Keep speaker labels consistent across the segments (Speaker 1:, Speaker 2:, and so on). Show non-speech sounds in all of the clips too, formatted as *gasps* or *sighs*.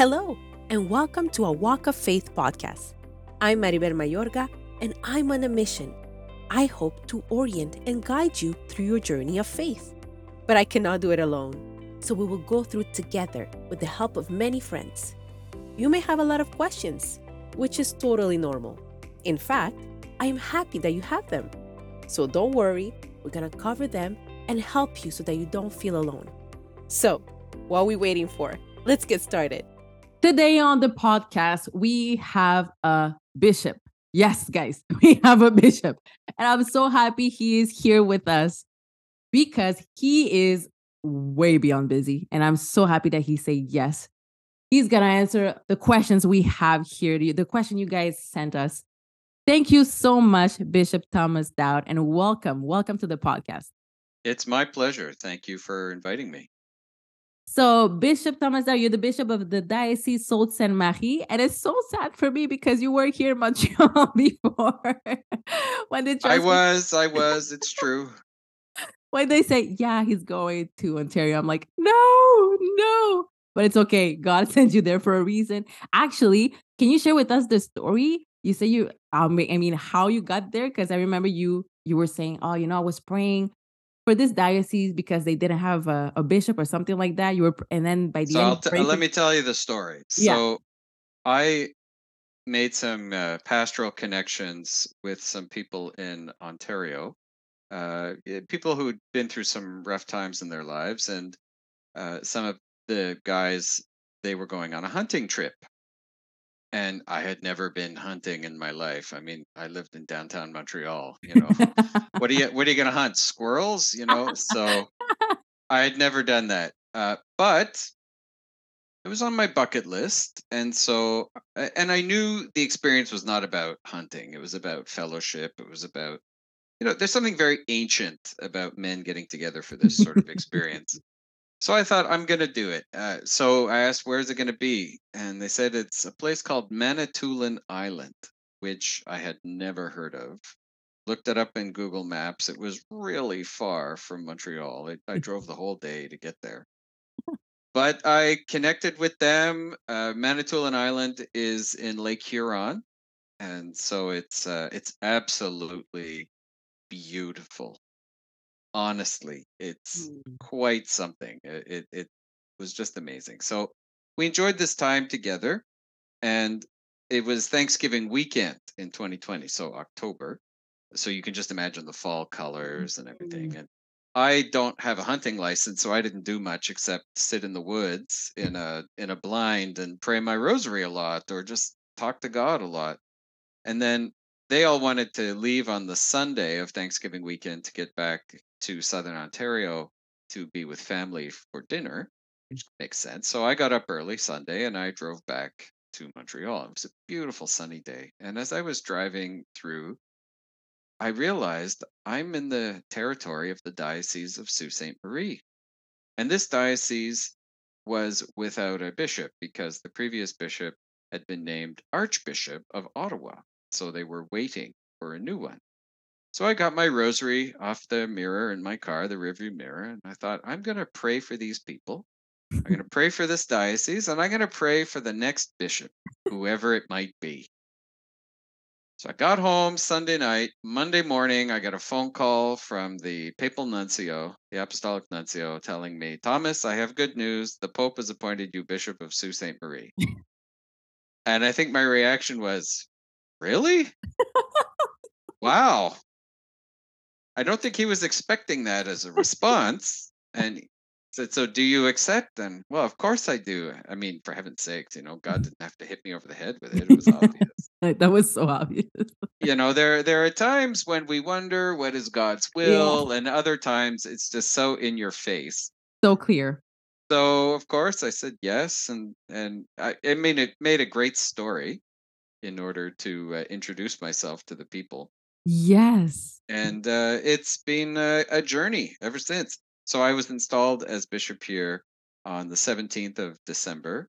Speaker 1: Hello, and welcome to a Walk of Faith podcast. I'm Marybel Mayorga, and I'm on a mission. I hope to orient and guide you through your journey of faith. But I cannot do it alone, so we will go through together with the help of many friends. You may have a lot of questions, which is totally normal. In fact, I am happy that you have them. So don't worry, we're gonna cover them and help you so that you don't feel alone. So, what are we waiting for? Let's get started.
Speaker 2: Today on the podcast, we have a bishop. Yes, guys, *laughs* we have a bishop. And I'm so happy he is here with us because he is way beyond busy. And I'm so happy that he said yes. He's going to answer the questions we have here, the question you guys sent us. Thank you so much, Bishop Thomas Dowd, and welcome. Welcome to the podcast.
Speaker 3: It's my pleasure. Thank you for inviting me.
Speaker 2: So, Bishop Thomas, you're the bishop of the Diocese Sault Sainte Marie, and it's so sad for me because you were here in Montreal *laughs* before. *laughs*
Speaker 3: when they I was, I *laughs* was. It's true.
Speaker 2: when they say, "Yeah, he's going to Ontario," I'm like, "No, no." But it's okay. God sent you there for a reason. Actually, can you share with us the story? You say you, um, I mean, how you got there? Because I remember you, you were saying, "Oh, you know, I was praying." For this diocese because they didn't have a, a, bishop or something like that. You were, and then by the
Speaker 3: so
Speaker 2: end,
Speaker 3: t- let me tell you the story. Yeah. So I made some uh, pastoral connections with some people in Ontario, uh, eh, people who'd been through some rough times in their lives, and uh, some of the guys they were going on a hunting trip and I had never been hunting in my life. I mean, I lived in downtown Montreal. You know, what are you *laughs* what are you going to hunt? Squirrels? You know, so *laughs* I had never done that. Uh, but it was on my bucket list, and so and I knew the experience was not about hunting. It was about fellowship. It was about you know, there's something very ancient about men getting together for this sort of *laughs* experience. So I thought I'm gonna do it. Uh, so I asked, "Where's it gonna be?" And they said it's a place called Manitoulin Island, which I had never heard of. Looked it up in Google Maps. It was really far from Montreal. I, I drove the whole day to get there. But I connected with them. Uh, Manitoulin Island is in Lake Huron, and so it's uh, it's absolutely beautiful honestly it's mm. quite something it, it, it was just amazing so we enjoyed this time together and it was thanksgiving weekend in 2020 so october so you can just imagine the fall colors and everything mm. and i don't have a hunting license so i didn't do much except sit in the woods in a in a blind and pray my rosary a lot or just talk to god a lot and then they all wanted to leave on the sunday of thanksgiving weekend to get back to Southern Ontario to be with family for dinner, mm. which makes sense. So I got up early Sunday and I drove back to Montreal. It was a beautiful sunny day. And as I was driving through, I realized I'm in the territory of the Diocese of Sault Ste. Marie. And this diocese was without a bishop because the previous bishop had been named Archbishop of Ottawa. So they were waiting for a new one. So I got my rosary off the mirror in my car, the rearview mirror, and I thought, I'm going to pray for these people. I'm going *laughs* to pray for this diocese, and I'm going to pray for the next bishop, whoever it might be. So I got home Sunday night. Monday morning, I got a phone call from the papal nuncio, the apostolic nuncio, telling me, Thomas, I have good news. The Pope has appointed you Bishop of Sault Ste. Marie. and I think my reaction was, Really? *laughs* wow. I don't think he was expecting that as a *laughs* response. and he said, So do you accept? And well, of course I do. I mean, for heaven's sakes, you know, God didn't have to hit me over the head with it. It was obvious. *laughs*
Speaker 2: that was so obvious. *laughs*
Speaker 3: you know, there there are times when we wonder what is God's will, yeah. and other times it's just so in your face.
Speaker 2: So clear.
Speaker 3: So of course I said yes, and and I, I mean it made a great story in order to uh, introduce myself to the people.
Speaker 2: Yes.
Speaker 3: And uh, it's been a, a, journey ever since. So I was installed as bishop here on the 17th of December,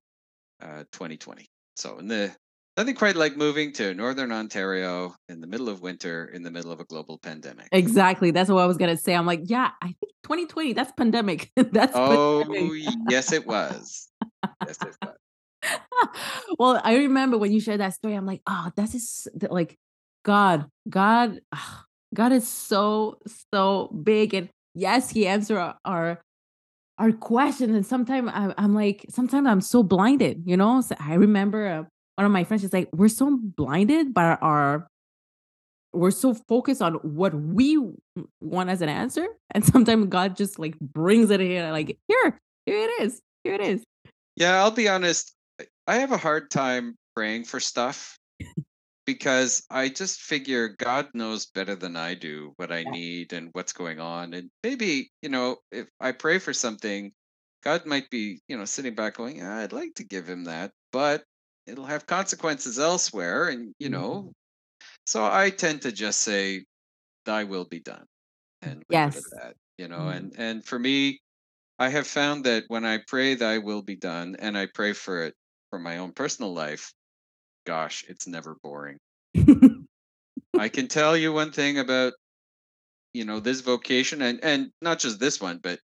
Speaker 3: uh, 2020. So in the nothing quite like moving to northern Ontario in the middle of winter in the middle of a global pandemic.
Speaker 2: Exactly. That's what I was gonna say. I'm like, yeah, I think 2020. That's pandemic. *laughs* that's
Speaker 3: oh pandemic. yes, it was. yes, it was. *laughs*
Speaker 2: well, I remember when you shared that story, I'm like, oh, that is like God, God, God is so, so big. And yes, He answered our, our, our question. And sometimes I'm like, sometimes I'm so blinded, you know? So I remember uh, one of my friends is like, we're so blinded by our we're so focused on what we want as an answer *laughs* and sometimes god just like brings it here like here here it is here it is
Speaker 3: yeah i'll be honest i have a hard time praying for stuff because i just figure god knows better than i do what i need and what's going on and maybe you know if i pray for something god might be you know sitting back going yeah, i'd like to give him that but it'll have consequences elsewhere and you know mm-hmm. So I tend to just say, "Thy will be done," and leave it at that. You know,
Speaker 2: Mm.
Speaker 3: and and for me, I have found that when I pray, "Thy will be done," and I pray for it for my own personal life, gosh, it's never boring. *laughs* I can tell you one thing about you know this vocation, and and not just this one, but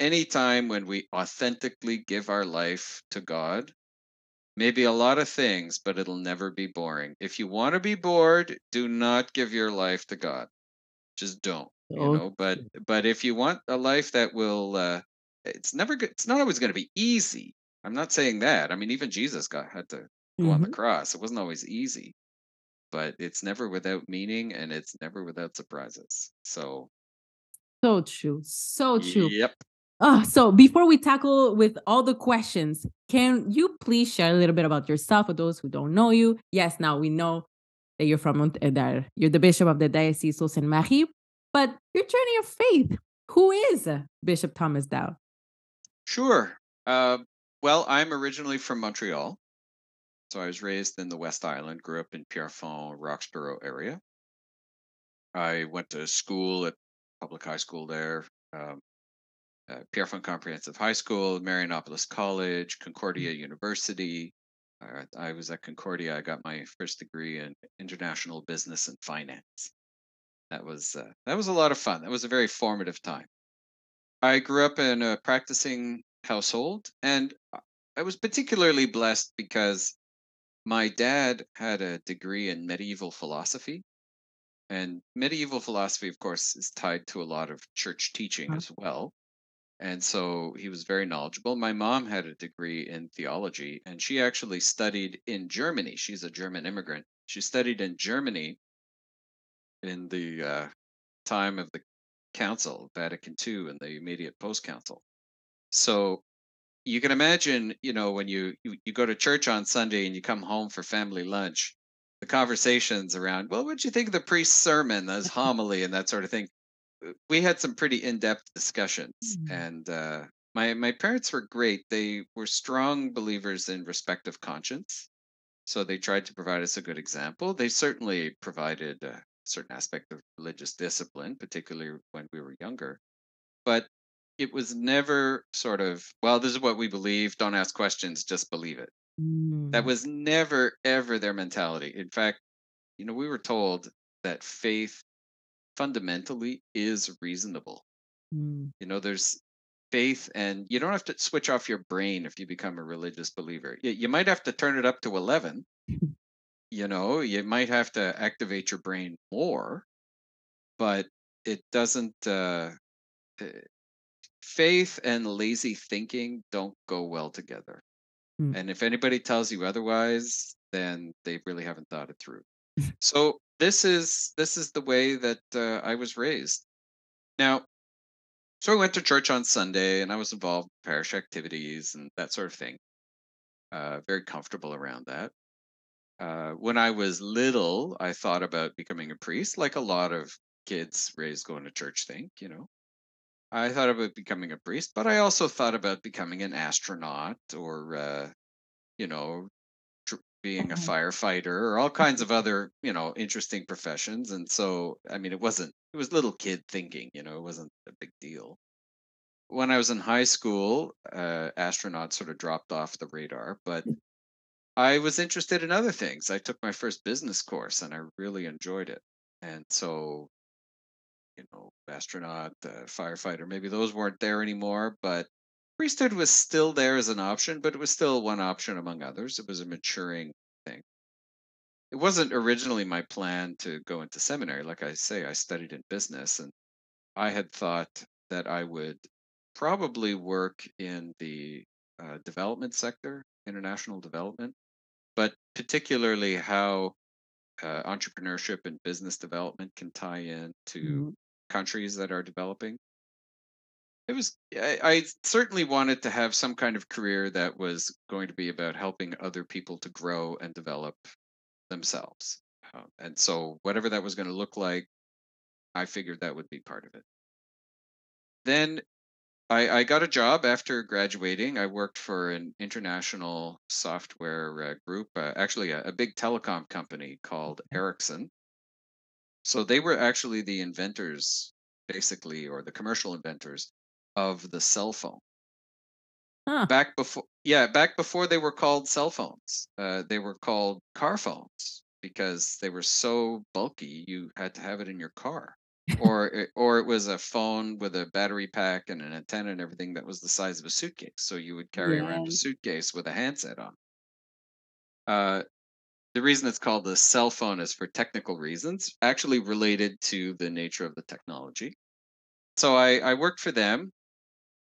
Speaker 3: any time when we authentically give our life to God, Maybe a lot of things, but it'll never be boring. If you want to be bored, do not give your life to God. Just don't. You know, but but if you want a life that will uh it's never good it's not always going to be easy. I'm not saying that. I mean even Jesus got had to go on the cross. It wasn't always easy, but it's never without meaning and it's never without surprises. So,
Speaker 2: So true. So true.
Speaker 3: yep.
Speaker 2: Uh, so before we tackle with all the questions, can you please share a little bit about yourself for those who don't know you? Yes, now we know that you're from Mont- that you're the bishop of the Diocese of Saint Marie, but your journey of faith. Who is Bishop Thomas Dowd?
Speaker 3: Sure. Uh, well, I'm originally from Montreal. So I was raised in the West Island, grew up in Pierrefonds, Roxboro area. I went to school at public high school there, um, uh, Pierrefonds Comprehensive High School, Marianopolis College, Concordia University. Uh, I was at Concordia. I got my first degree in international business and finance. That was uh, that was a lot of fun. That was a very formative time. I grew up in a practicing household, and I was particularly blessed because my dad had a degree in medieval philosophy. And medieval philosophy, of course, is tied to a lot of church teaching
Speaker 2: Huh?
Speaker 3: as well. And so he was very knowledgeable. My mom had a degree in theology, and she actually studied in Germany. She's a German immigrant. She studied in Germany in the uh, time of the Council, Vatican II, and the immediate post Council. So you can imagine, you know, when you, you you go to church on Sunday and you come home for family lunch, the conversations around, well, what'd you think of the priest's sermon, his homily, and that sort of thing. Uh, We had some pretty in-depth discussions,
Speaker 2: Mm.
Speaker 3: and uh, my my parents were great. They were strong believers in respect of conscience, so they tried to provide us a good example. They certainly provided a certain aspect of religious discipline, particularly when we were younger but it was never sort of well this is what we believe don't ask questions just believe it. That
Speaker 2: Mm.
Speaker 3: was never ever their mentality. In fact you know we were told that faith fundamentally is reasonable.
Speaker 2: Mm.
Speaker 3: you know there's faith and you don't have to switch off your brain if you become a religious believer. You, you might have to turn it up to 11 *laughs* you know you might have to activate your brain more but it doesn't uh, uh, faith and lazy thinking don't go well together.
Speaker 2: Mm.
Speaker 3: And if anybody tells you otherwise, then they really haven't thought it through. *laughs* So this is this is the way that uh, I was raised. Now, so I went to church on Sunday, and I was involved in parish activities and that sort of thing. Uh, very comfortable around that. Uh, when I was little, I thought about becoming a priest, like a lot of kids raised going to church think, you know. I thought about becoming a priest, but I also thought about becoming an astronaut or, uh, you know, tr- being a
Speaker 2: Uh-huh.
Speaker 3: firefighter or all kinds of other, you know, interesting professions. And so, I mean, it wasn't, it was little kid thinking, you know, it wasn't a big deal. When I was in high school, uh, astronaut sort of dropped off the radar, but I was interested in other things. I took my first business course and I really enjoyed it. And so you know, astronaut, uh, firefighter. Maybe those weren't there anymore, but priesthood was still there as an option, but it was still one option among others. It was a maturing thing. It wasn't originally my plan to go into seminary. Like I say, I studied in business and I had thought that I would probably work in the uh, development sector, international development, but particularly how uh, entrepreneurship and business development can tie in to
Speaker 2: Mhm.
Speaker 3: Countries that are developing. It was, I, I certainly wanted to have some kind of career that was going to be about helping other people to grow and develop themselves. Um, and so, whatever that was going to look like, I figured that would be part of it. Then I, I got a job after graduating. I worked for an international software uh, group, uh, actually, a, a big telecom company called Ericsson. So they were actually the inventors, basically, or the commercial inventors of the cell phone.
Speaker 2: Huh.
Speaker 3: Back before, yeah, back before they were called cell phones, uh, they were called car phones because they were so bulky you had to have it in your car, or it, or it was a phone with a battery pack and an antenna and everything that was the size of a suitcase, so you would carry around a suitcase with a handset on. Uh, the reason it's called a cell phone is for technical reasons, actually related to the nature of the technology. So I, I worked for them.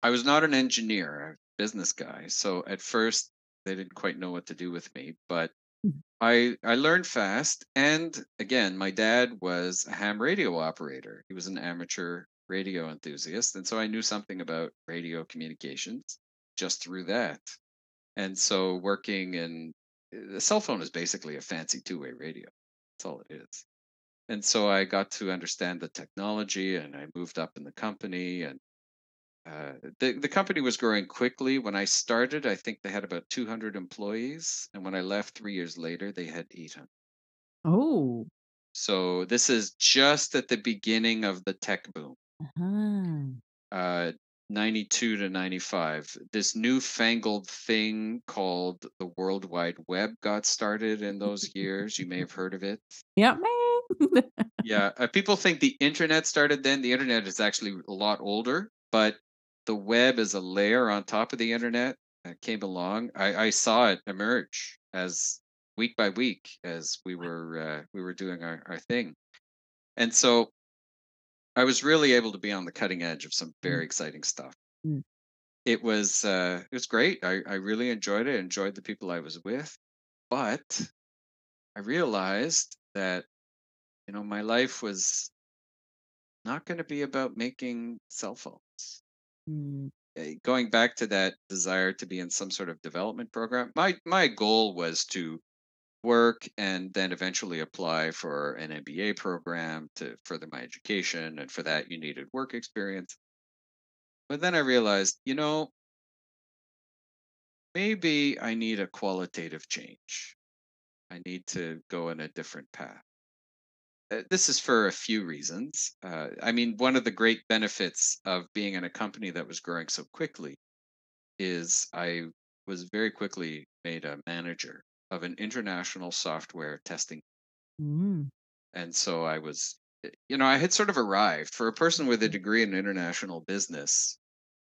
Speaker 3: I was not an engineer, a business guy. So at first they didn't quite know what to do with me, but
Speaker 2: Mhm.
Speaker 3: I I learned fast. And again, my dad was a ham radio operator. He was an amateur radio enthusiast, and so I knew something about radio communications just through that. And so working in the cell phone is basically a fancy two-way radio. That's all it is. And so I got to understand the technology and I moved up in the company and uh, the, the company was growing quickly. When I started, I think they had about 200 employees. And when I left three years later, they had 800.
Speaker 2: Oh.
Speaker 3: So this is just at the beginning of the tech boom.
Speaker 2: Uh-huh.
Speaker 3: uh, 92 to 95. This newfangled thing called the World Wide Web got started in those years. You may have heard of it.
Speaker 2: Yep. man. *laughs*
Speaker 3: Yeah, uh, people think the internet started then. The internet is actually a lot older, but the web is a layer on top of the internet that came along. I, I saw it emerge as week by week as we were uh, we were doing our, our thing, and so I was really able to be on the cutting edge of some very exciting stuff.
Speaker 2: Mm.
Speaker 3: It was uh, it was great. I, I really enjoyed it. Enjoyed the people I was with, but I realized that you know my life was not going to be about making cell phones.
Speaker 2: Mm.
Speaker 3: Eh, Going back to that desire to be in some sort of development program, my my goal was to work and then eventually apply for an MBA program to further my education. And for that, you needed work experience. But then I realized, you know, maybe I need a qualitative change. I need to go in a different path. Uh, This is for a few reasons. Uh, I mean, one of the great benefits of being in a company that was growing so quickly is I was very quickly made a manager of an international software testing
Speaker 2: Mm.
Speaker 3: And so I was, eh, you know, I had sort of arrived for a person with a degree in international business.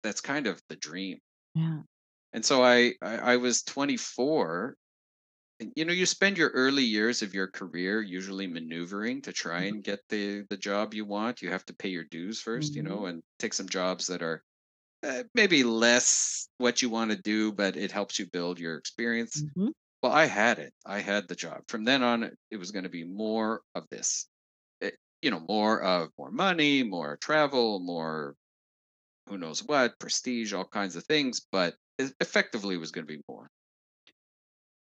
Speaker 3: That's kind of the dream.
Speaker 2: Yeah.
Speaker 3: And so I, I, I was 24. And, you know, you spend your early years of your career usually maneuvering to try and get the the job you want. You have to pay your dues 1st you
Speaker 2: Mhm.
Speaker 3: know, and take some jobs that are uh, maybe less what you want to do, but it helps you build your experience.
Speaker 2: Mhm.
Speaker 3: Well, I had it. I had the job. From then on, it was going to be more of this. It, you know, more of more money, more travel, more who knows what, prestige, all kinds of things. But it effectively was going to be more.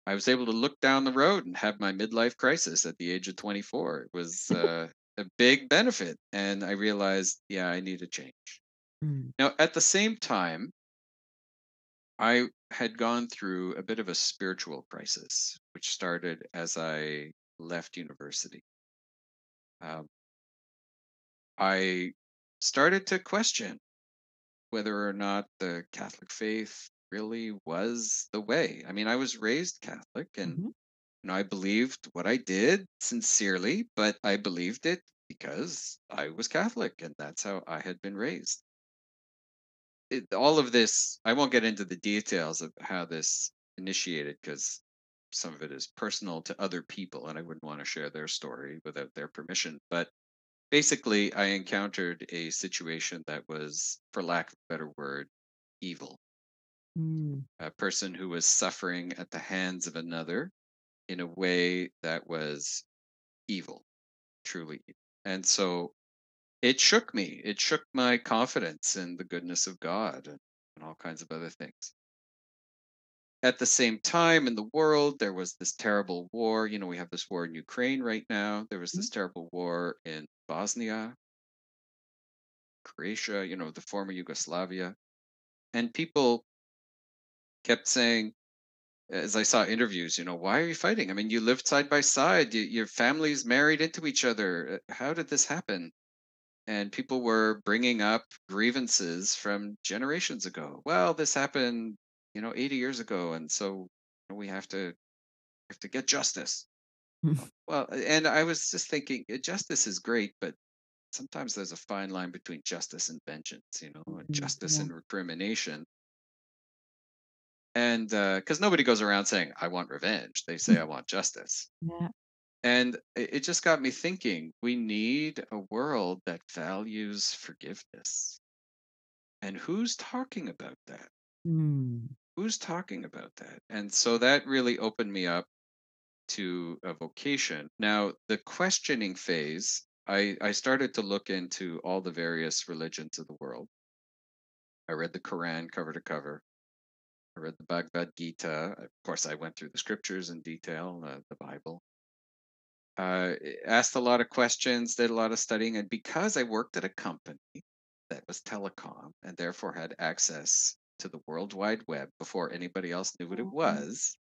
Speaker 3: I was able to look down the road and have my midlife crisis at the age of 24. It was *laughs* uh, a big benefit. And I realized, yeah, I need a change.
Speaker 2: Mm.
Speaker 3: Now, at the same time, I had gone through a bit of a spiritual crisis, which started as I left university. Um, I started to question whether or not the Catholic faith really was the way. I mean, I was raised Catholic and
Speaker 2: Mhm.
Speaker 3: you know, I believed what I did sincerely, but I believed it because I was Catholic and that's how I had been raised. It, all of this, I won't get into the details of how this initiated because some of it is personal to other people and I wouldn't want to share their story without their permission. But basically, I encountered a situation that was, for lack of a better word, evil.
Speaker 2: Mm.
Speaker 3: A person who was suffering at the hands of another in a way that was evil, truly. And so it shook me. It shook my confidence in the goodness of God and, and all kinds of other things. At the same time, in the world, there was this terrible war. You know, we have this war in Ukraine right now. There was
Speaker 2: Mm-hmm.
Speaker 3: this terrible war in Bosnia, Croatia, you know, the former Yugoslavia. And people kept saying, as I saw interviews, you know, why are you fighting? I mean, you lived side by side, you, your families married into each other. Uh, How did this happen? And people were bringing up grievances from generations ago. Well, this happened, you know, 80 years ago, and so we have to have to get justice. *laughs* Well, and I was just thinking, uh, justice is great, but sometimes there's a fine line between justice and vengeance, you know, and
Speaker 2: Mhm,
Speaker 3: justice
Speaker 2: yeah.
Speaker 3: and recrimination. And because nobody goes around saying, I want revenge, they say, I want justice.
Speaker 2: Yeah.
Speaker 3: And it just got me thinking we need a world that values forgiveness. And who's talking about that?
Speaker 2: Mm.
Speaker 3: Who's talking about that? And so that really opened me up to a vocation. Now, the questioning phase, I, I started to look into all the various religions of the world. I read the Quran cover to cover. I read the Bhagavad Gita. Of course, I went through the scriptures in detail, uh, the Bible. Uh, asked a lot of questions, did a lot of studying. And because I worked at a company that was telecom and therefore had access to the World Wide Web before anybody else knew what it
Speaker 2: Mhm.
Speaker 3: was,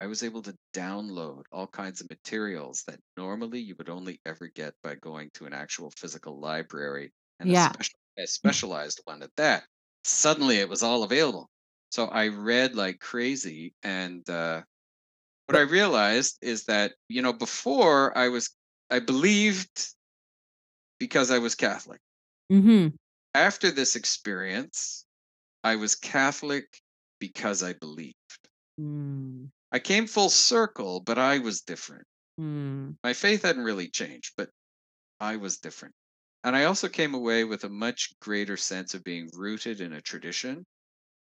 Speaker 3: I was able to download all kinds of materials that normally you would only ever get by going to an actual physical library and a, special, a specialized one at that. Suddenly it was all available. So I read like crazy. And uh, what I realized is that, you know, before I was, I believed because I was Catholic.
Speaker 2: hmm
Speaker 3: After this experience, I was Catholic because I believed.
Speaker 2: Mm.
Speaker 3: I came full circle, but I was different.
Speaker 2: Mm.
Speaker 3: My faith hadn't really changed, but I was different. And I also came away with a much greater sense of being rooted in a tradition,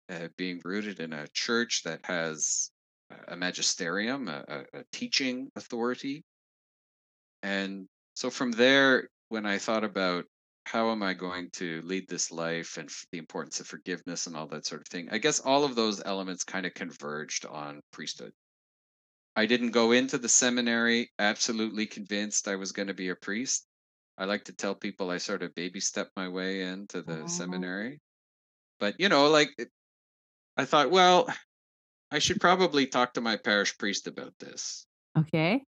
Speaker 3: uh, being rooted in a church that has a magisterium, a, a, teaching authority. And so from there, when I thought about how am I going to lead this life and the importance of forgiveness and all that sort of thing, I guess all of those elements kind of converged on priesthood. I didn't go into the seminary absolutely convinced I was going to be a priest. I like to tell people I sort of baby stepped my way into the
Speaker 2: Oh.
Speaker 3: seminary. But, you know, like I thought, well, I should probably talk to my parish priest about this.
Speaker 2: Okay.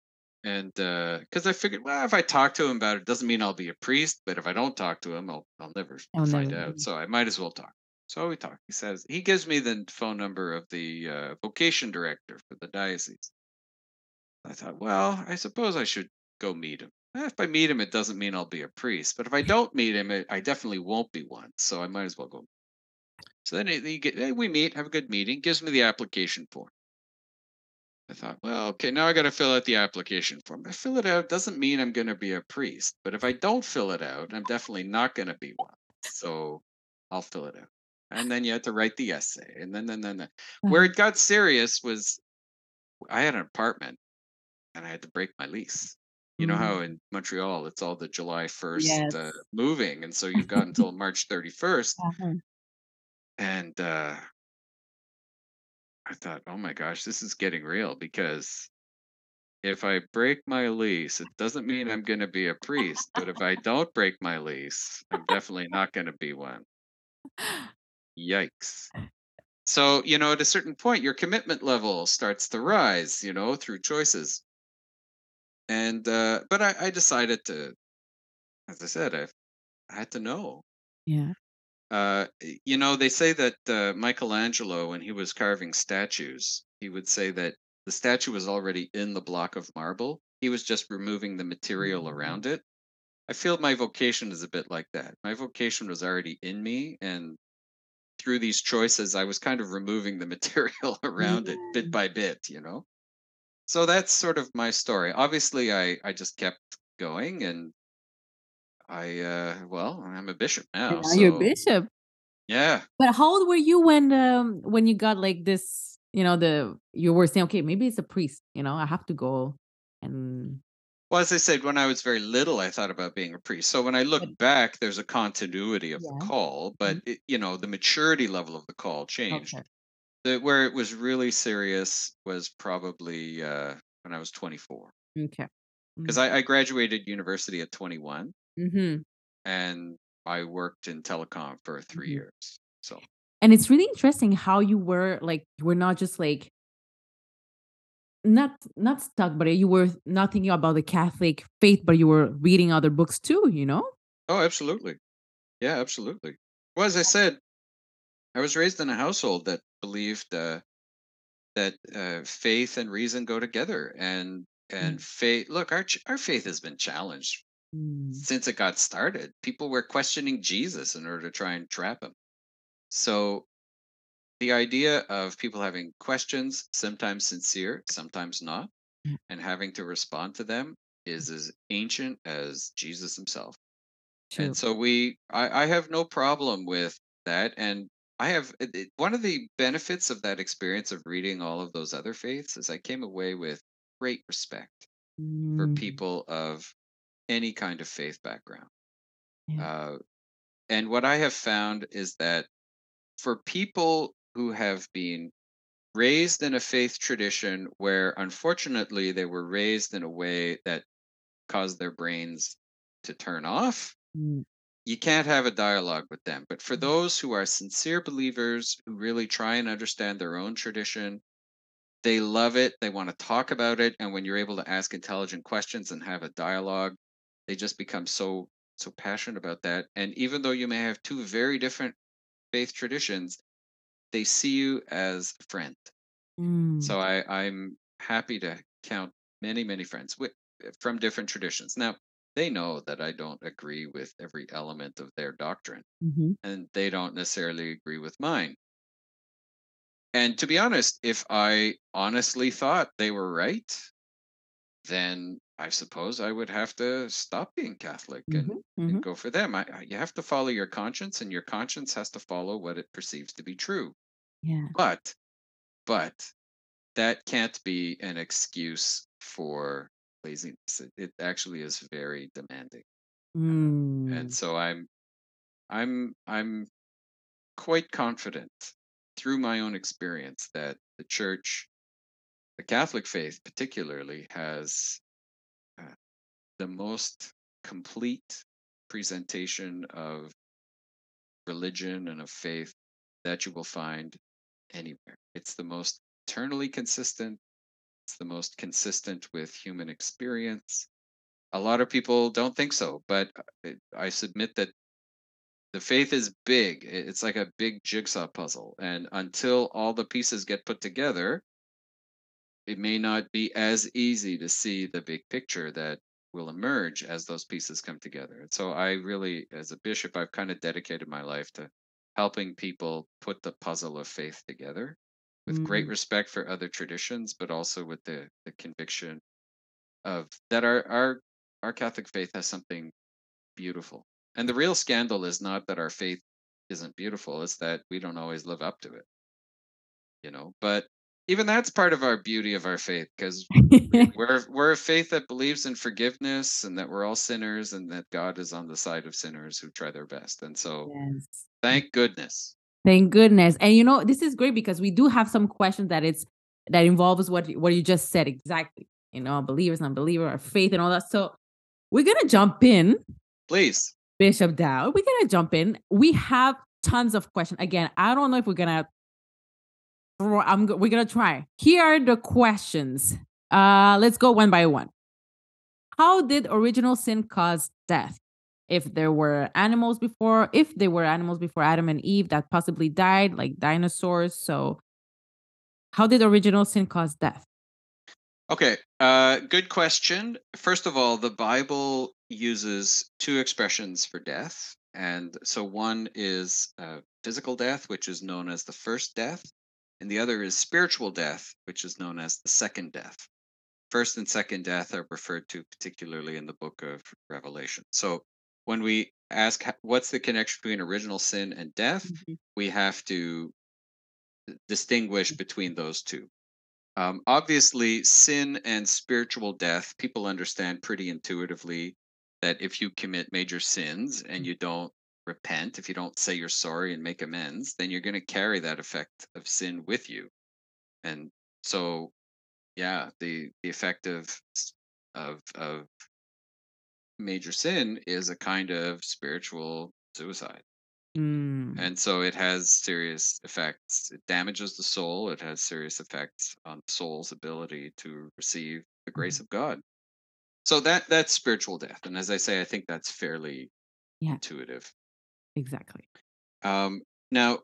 Speaker 3: And because I figured, well, if I talk to him about it, doesn't mean I'll be a priest. But if I don't talk to him, I'll, I'll never
Speaker 2: I'll
Speaker 3: find
Speaker 2: never
Speaker 3: out.
Speaker 2: be.
Speaker 3: So I might as well talk. So we talk. He says, he gives me the phone number of the uh, vocation director for the diocese. I thought, well, I suppose I should go meet him. Eh, If I meet him, it doesn't mean I'll be a priest. But if I don't meet him, it, I definitely won't be one. So I might as well go. So then he, he get, eh, we meet, have a good meeting, gives me the application form. I thought, well, okay, now I got to fill out the application form. I fill it out doesn't mean I'm going to be a priest, but if I don't fill it out, I'm definitely not going to be one. So I'll fill it out. And then you had to write the essay, and then then then, then. where
Speaker 2: Uh-huh.
Speaker 3: it got serious was I had an apartment and I had to break my lease. You know how in Montreal it's all the July 1st uh, moving, and so you've got *laughs* until March 31st.
Speaker 2: Uh-huh.
Speaker 3: And uh, I thought, oh my gosh, this is getting real because if I break my lease, it doesn't mean I'm going to be a priest. But if I don't break my lease, I'm definitely not going to be one. Yikes. So, you know, at a certain point, your commitment level starts to rise, you know, through choices. And, uh, but I, I decided to, as I said, I, I had to know.
Speaker 2: Yeah.
Speaker 3: Uh, you know, they say that uh, Michelangelo, when he was carving statues, he would say that the statue was already in the block of marble. He was just removing the material around it. I feel my vocation is a bit like that. My vocation was already in me, and through these choices, I was kind of removing the *laughs* material around it bit by bit, you know? So that's sort of my story. Obviously, I, I just kept going and I, uh, well, I'm a bishop now.
Speaker 2: now you're a bishop.
Speaker 3: Yeah.
Speaker 2: But how old were you when um when you got like this, you know, the you were saying, okay, maybe it's a priest, you know, I have to go and
Speaker 3: well, as I said, when I was very little, I thought about being a priest. So when I look back, there's a continuity of
Speaker 2: Yeah.
Speaker 3: the call, but
Speaker 2: Mhm.
Speaker 3: it, you know, the maturity level of the call changed.
Speaker 2: okay.
Speaker 3: The, where it was really serious was probably uh, when I was 24,
Speaker 2: Okay.
Speaker 3: because I, I graduated university at 21,
Speaker 2: Mm-hmm.
Speaker 3: and I worked in telecom for 3
Speaker 2: Mhm.
Speaker 3: years. So
Speaker 2: And it's really interesting how you were like you were not just like not not stuck, but you were not thinking about the Catholic faith, but you were reading other books too, you know?
Speaker 3: Oh, absolutely. Yeah, absolutely. Well, as I said, I was raised in a household that believed uh, that uh, faith and reason go together, and and faith. Look, our our faith has been challenged
Speaker 2: Mm.
Speaker 3: since it got started. People were questioning Jesus in order to try and trap him. So the idea of people having questions, sometimes sincere, sometimes not,
Speaker 2: Mm.
Speaker 3: and having to respond to them is as ancient as Jesus himself.
Speaker 2: True.
Speaker 3: And so we, I, I have no problem with that. And I have it, one of the benefits of that experience of reading all of those other faiths is I came away with great respect for
Speaker 2: Mm,
Speaker 3: people of any kind of faith background.
Speaker 2: Yeah.
Speaker 3: Uh, and what I have found is that for people who have been raised in a faith tradition where unfortunately they were raised in a way that caused their brains to turn off,
Speaker 2: Mm,
Speaker 3: you can't have a dialogue with them. But for
Speaker 2: Mm.
Speaker 3: those who are sincere believers who really try and understand their own tradition, they love it. They want to talk about it. And when you're able to ask intelligent questions and have a dialogue, they just become so so passionate about that. And even though you may have two very different faith traditions, they see you as a friend.
Speaker 2: mm,
Speaker 3: So I, I'm happy to count many, many friends with, from different traditions. Now, they know that I don't agree with every element of their doctrine,
Speaker 2: mhm.
Speaker 3: and they don't necessarily agree with mine. And to be honest, if I honestly thought they were right, then I suppose I would have to stop being Catholic and,
Speaker 2: Mhm,
Speaker 3: and
Speaker 2: mhm.
Speaker 3: go for them. I, I- you have to follow your conscience, and your conscience has to follow what it perceives to be true.
Speaker 2: Yeah.
Speaker 3: But, but that can't be an excuse for laziness. It, it actually is very demanding,
Speaker 2: Mm,
Speaker 3: and so I'm, I'm, I'm quite confident through my own experience that the church, the Catholic faith particularly, has the most complete presentation of religion and of faith that you will find anywhere. It's the most eternally consistent. It's the most consistent with human experience. A lot of people don't think so, but uh, I submit that the faith is big. It's like a big jigsaw puzzle. And until all the pieces get put together, it may not be as easy to see the big picture that will emerge as those pieces come together. And so I really, as a bishop, I've kind of dedicated my life to helping people put the puzzle of faith together with great
Speaker 2: mm,
Speaker 3: respect for other traditions, but also with the, the conviction of that our, our our Catholic faith has something beautiful. And the real scandal is not that our faith isn't beautiful, it's that we don't always live up to it. You know, but even that's part of our beauty of our faith because *laughs* we're we're a faith that believes in forgiveness and that we're all sinners and that God is on the side of sinners who try their best. And so
Speaker 2: Yes.
Speaker 3: thank goodness.
Speaker 2: Thank goodness. And you know, this is great because we do have some questions that it's that involves what what you just said exactly. You know, believers, non-believer, our faith and all that. So we're gonna jump in,
Speaker 3: Please.
Speaker 2: Bishop Dowd. We're gonna jump in. We have tons of questions. Again, I don't know if we're gonna I'm we're gonna try. Here are the questions. Uh let's go one by one. How did original sin cause death? If there were animals before, if there were animals before Adam and Eve that possibly died, like dinosaurs. So, how did original sin cause death?
Speaker 3: Okay, uh, good question. First of all, the Bible uses two expressions for death. And so one is uh, physical death, which is known as the first death, and the other is spiritual death, which is known as the second death. First and second death are referred to particularly in the book of Revelation. So when we ask what's the connection between original sin and death, mm-hmm. we have to distinguish between those two. Um, obviously, sin and spiritual death, people understand pretty intuitively that if you commit major sins and you don't repent, if you don't say you're sorry and make amends, then you're going to carry that effect of sin with you. And so, yeah, the the effect of of of major sin is a kind of spiritual suicide.
Speaker 2: Mm.
Speaker 3: And so it has serious effects. It damages the soul. It has serious effects on the soul's ability to receive the grace mm. of God. So that that's spiritual death. And as I say, I think that's fairly yeah. intuitive.
Speaker 2: Exactly.
Speaker 3: Um, now,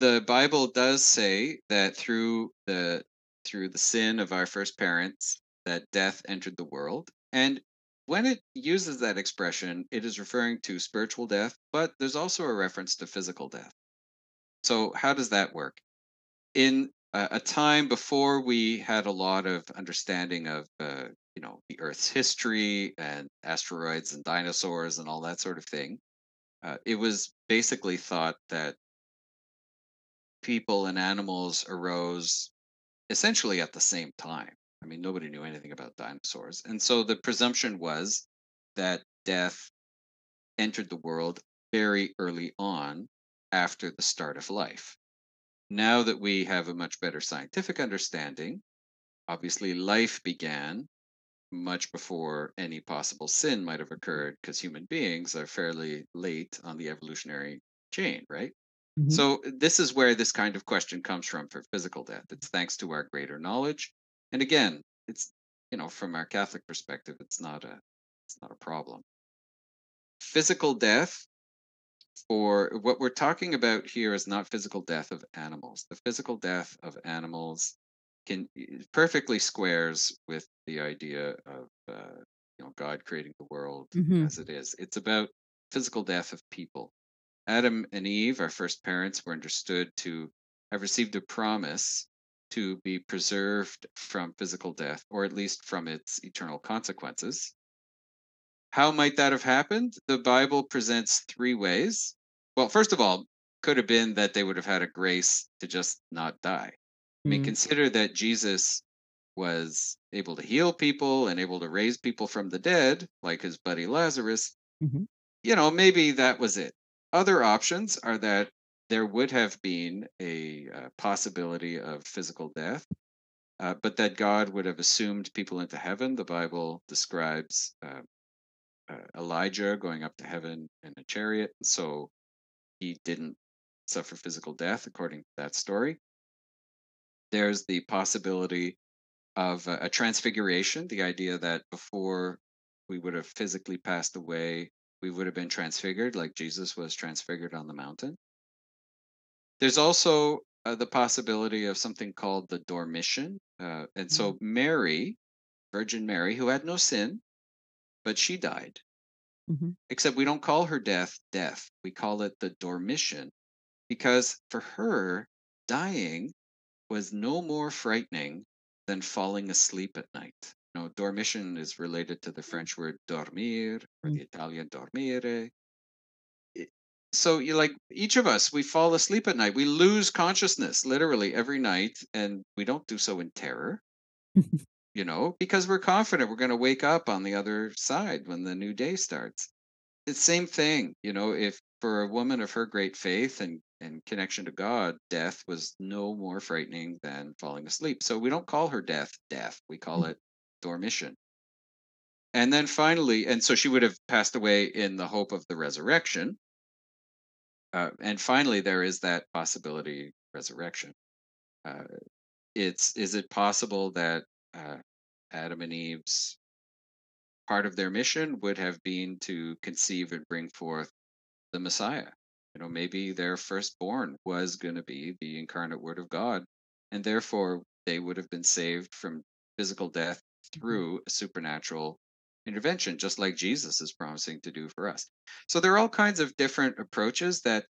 Speaker 3: the Bible does say that through the through the sin of our first parents, that death entered the world. And when it uses that expression, it is referring to spiritual death, but there's also a reference to physical death. So, how does that work? In a, a time before we had a lot of understanding of, uh, you know, the Earth's history and asteroids and dinosaurs and all that sort of thing, uh, it was basically thought that people and animals arose essentially at the same time. I mean, nobody knew anything about dinosaurs. And so the presumption was that death entered the world very early on after the start of life. Now that we have a much better scientific understanding, obviously life began much before any possible sin might have occurred because human beings are fairly late on the evolutionary chain, right? Mm-hmm. So, this is where this kind of question comes from for physical death. It's thanks to our greater knowledge and again, it's you know from our Catholic perspective, it's not a it's not a problem. Physical death for what we're talking about here is not physical death of animals. The physical death of animals can perfectly squares with the idea of uh, you know God creating the world mm-hmm. as it is. It's about physical death of people. Adam and Eve, our first parents, were understood to have received a promise to be preserved from physical death, or at least from its eternal consequences. How might that have happened? The Bible presents three ways. Well, first of all, could have been that they would have had a grace to just not die. I mean, mm. consider that Jesus was able to heal people and able to raise people from the dead, like his buddy Lazarus. Mm-hmm. You know, maybe that was it. Other options are that there would have been a uh, possibility of physical death, uh, but that God would have assumed people into heaven. The Bible describes uh, uh, Elijah going up to heaven in a chariot, so he didn't suffer physical death, according to that story. There's the possibility of a transfiguration, the idea that before we would have physically passed away, we would have been transfigured, like Jesus was transfigured on the mountain. There's also uh, the possibility of something called the dormition. Uh, and so mm-hmm. Mary, Virgin Mary, who had no sin, but she died. Mm-hmm. Except we don't call her death death. We call it the dormition because for her, dying was no more frightening than falling asleep at night. You know, dormition is related to the French word dormir or the mm. Italian dormire so you like each of us we fall asleep at night we lose consciousness literally every night and we don't do so in terror *laughs* you know because we're confident we're going to wake up on the other side when the new day starts it's same thing you know if for a woman of her great faith and and connection to god death was no more frightening than falling asleep so we don't call her death death we call mm. it dormition and then finally and so she would have passed away in the hope of the resurrection uh, and finally, there is that possibility resurrection. Uh, it's is it possible that uh, Adam and Eve's part of their mission would have been to conceive and bring forth the Messiah? You know, maybe their firstborn was going to be the incarnate Word of God, and therefore they would have been saved from physical death mm-hmm. through a supernatural intervention, just like Jesus is promising to do for us. So there are all kinds of different approaches that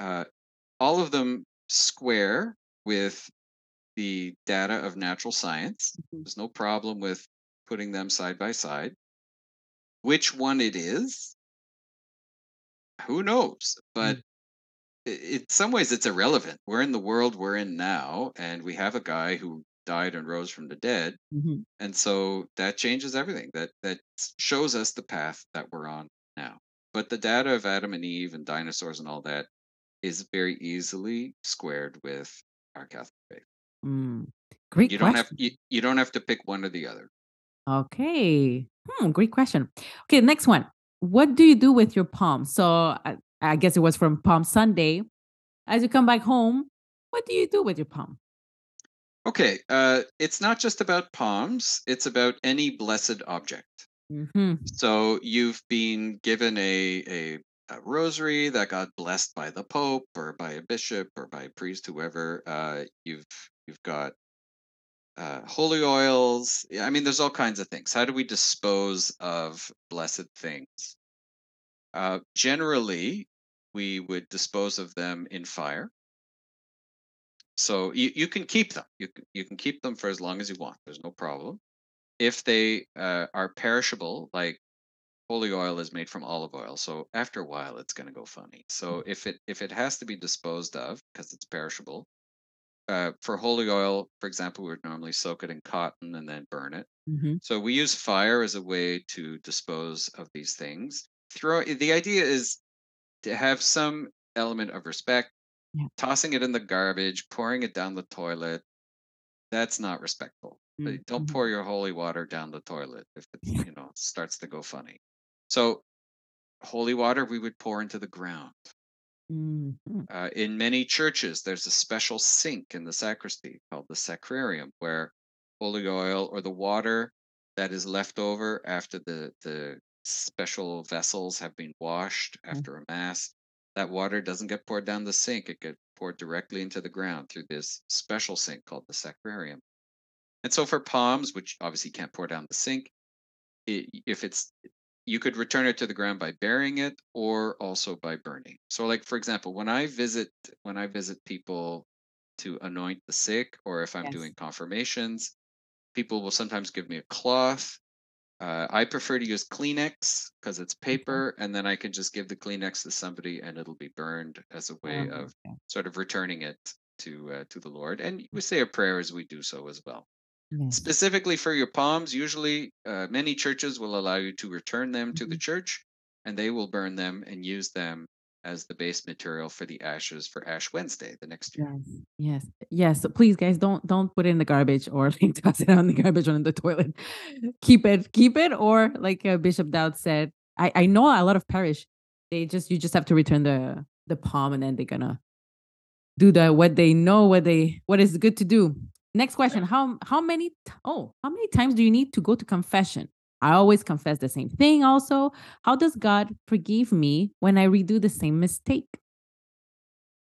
Speaker 3: uh, all of them square with the data of natural science.
Speaker 2: Mhm.
Speaker 3: There's no problem with putting them side by side. Which one it is, who knows? But i- in some ways, it's irrelevant. We're in the world we're in now, and we have a guy who died and rose from the dead,
Speaker 2: Mhm.
Speaker 3: and so that changes everything. That that shows us the path that we're on now. But the data of Adam and Eve and dinosaurs and all that is very easily squared with our Catholic faith.
Speaker 2: Mm. Great
Speaker 3: You don't have you, you don't have to pick one or the other.
Speaker 2: Okay. Hmm, great question. Okay, next one. What do you do with your palm? So I, I guess it was from Palm Sunday. As you come back home, what do you do with your palm?
Speaker 3: Okay, uh, it's not just about palms, it's about any blessed object.
Speaker 2: hmm
Speaker 3: So you've been given a, a, a rosary that got blessed by the Pope or by a bishop or by a priest, whoever. Uh, you've you've got uh, holy oils. Yeah, I mean, there's all kinds of things. How do we dispose of blessed things? Uh, generally, we would dispose of them in fire. So you, you can keep them. You can, you can keep them for as long as you want. There's no problem. If they uh, are perishable, like holy oil is made from olive oil, so after a while it's going to go funny. So if it if it has to be disposed of because it's perishable, uh, for holy oil, for example, we would normally soak it in cotton and then burn it.
Speaker 2: hmm
Speaker 3: So we use fire as a way to dispose of these things. Throw the idea is to have some element of respect.
Speaker 2: Yeah.
Speaker 3: Tossing it in the garbage, pouring it down the toilet, that's not respectful. Uh, Don't
Speaker 2: Mhm.
Speaker 3: pour your holy water down the toilet if it you know starts to go funny. So holy water we would pour into the ground.
Speaker 2: Mhm.
Speaker 3: Uh, in many churches, there's a special sink in the sacristy called the sacrarium, where holy oil or the water that is left over after the the special vessels have been washed after a mass, that water doesn't get poured down the sink; it gets poured directly into the ground through this special sink called the sacrarium. And so for palms, which obviously can't pour down the sink, i if it's you could return it to the ground by burying it or also by burning. So like for example, when I visit when I visit people to anoint the sick or if I'm
Speaker 2: Yes.
Speaker 3: doing confirmations, people will sometimes give me a cloth. Uh, I prefer to use Kleenex because it's paper, and then I can just give the Kleenex to somebody, and it'll be burned as a way
Speaker 2: Oh,
Speaker 3: of sort of returning it to uh, to the Lord. And we say a prayer as we do so as well Specifically for your palms usually uh, many churches will allow you to return them to the church and they will burn them and use them as the base material for the ashes for ash wednesday the next year
Speaker 2: Yes, yes, yes. So please, guys, don't don't put it in the garbage or *laughs* like toss it on the garbage or in the toilet. *laughs* keep it, keep it, or like uh, Bishop Dowd said, I I know a lot of parish. They just you just have to return the the palm, and then they're gonna do the what they know what they what is good to do. Next question: How how many t- oh how many times do you need to go to confession? I always confess the same thing. Also, how does God forgive me when I redo the same mistake?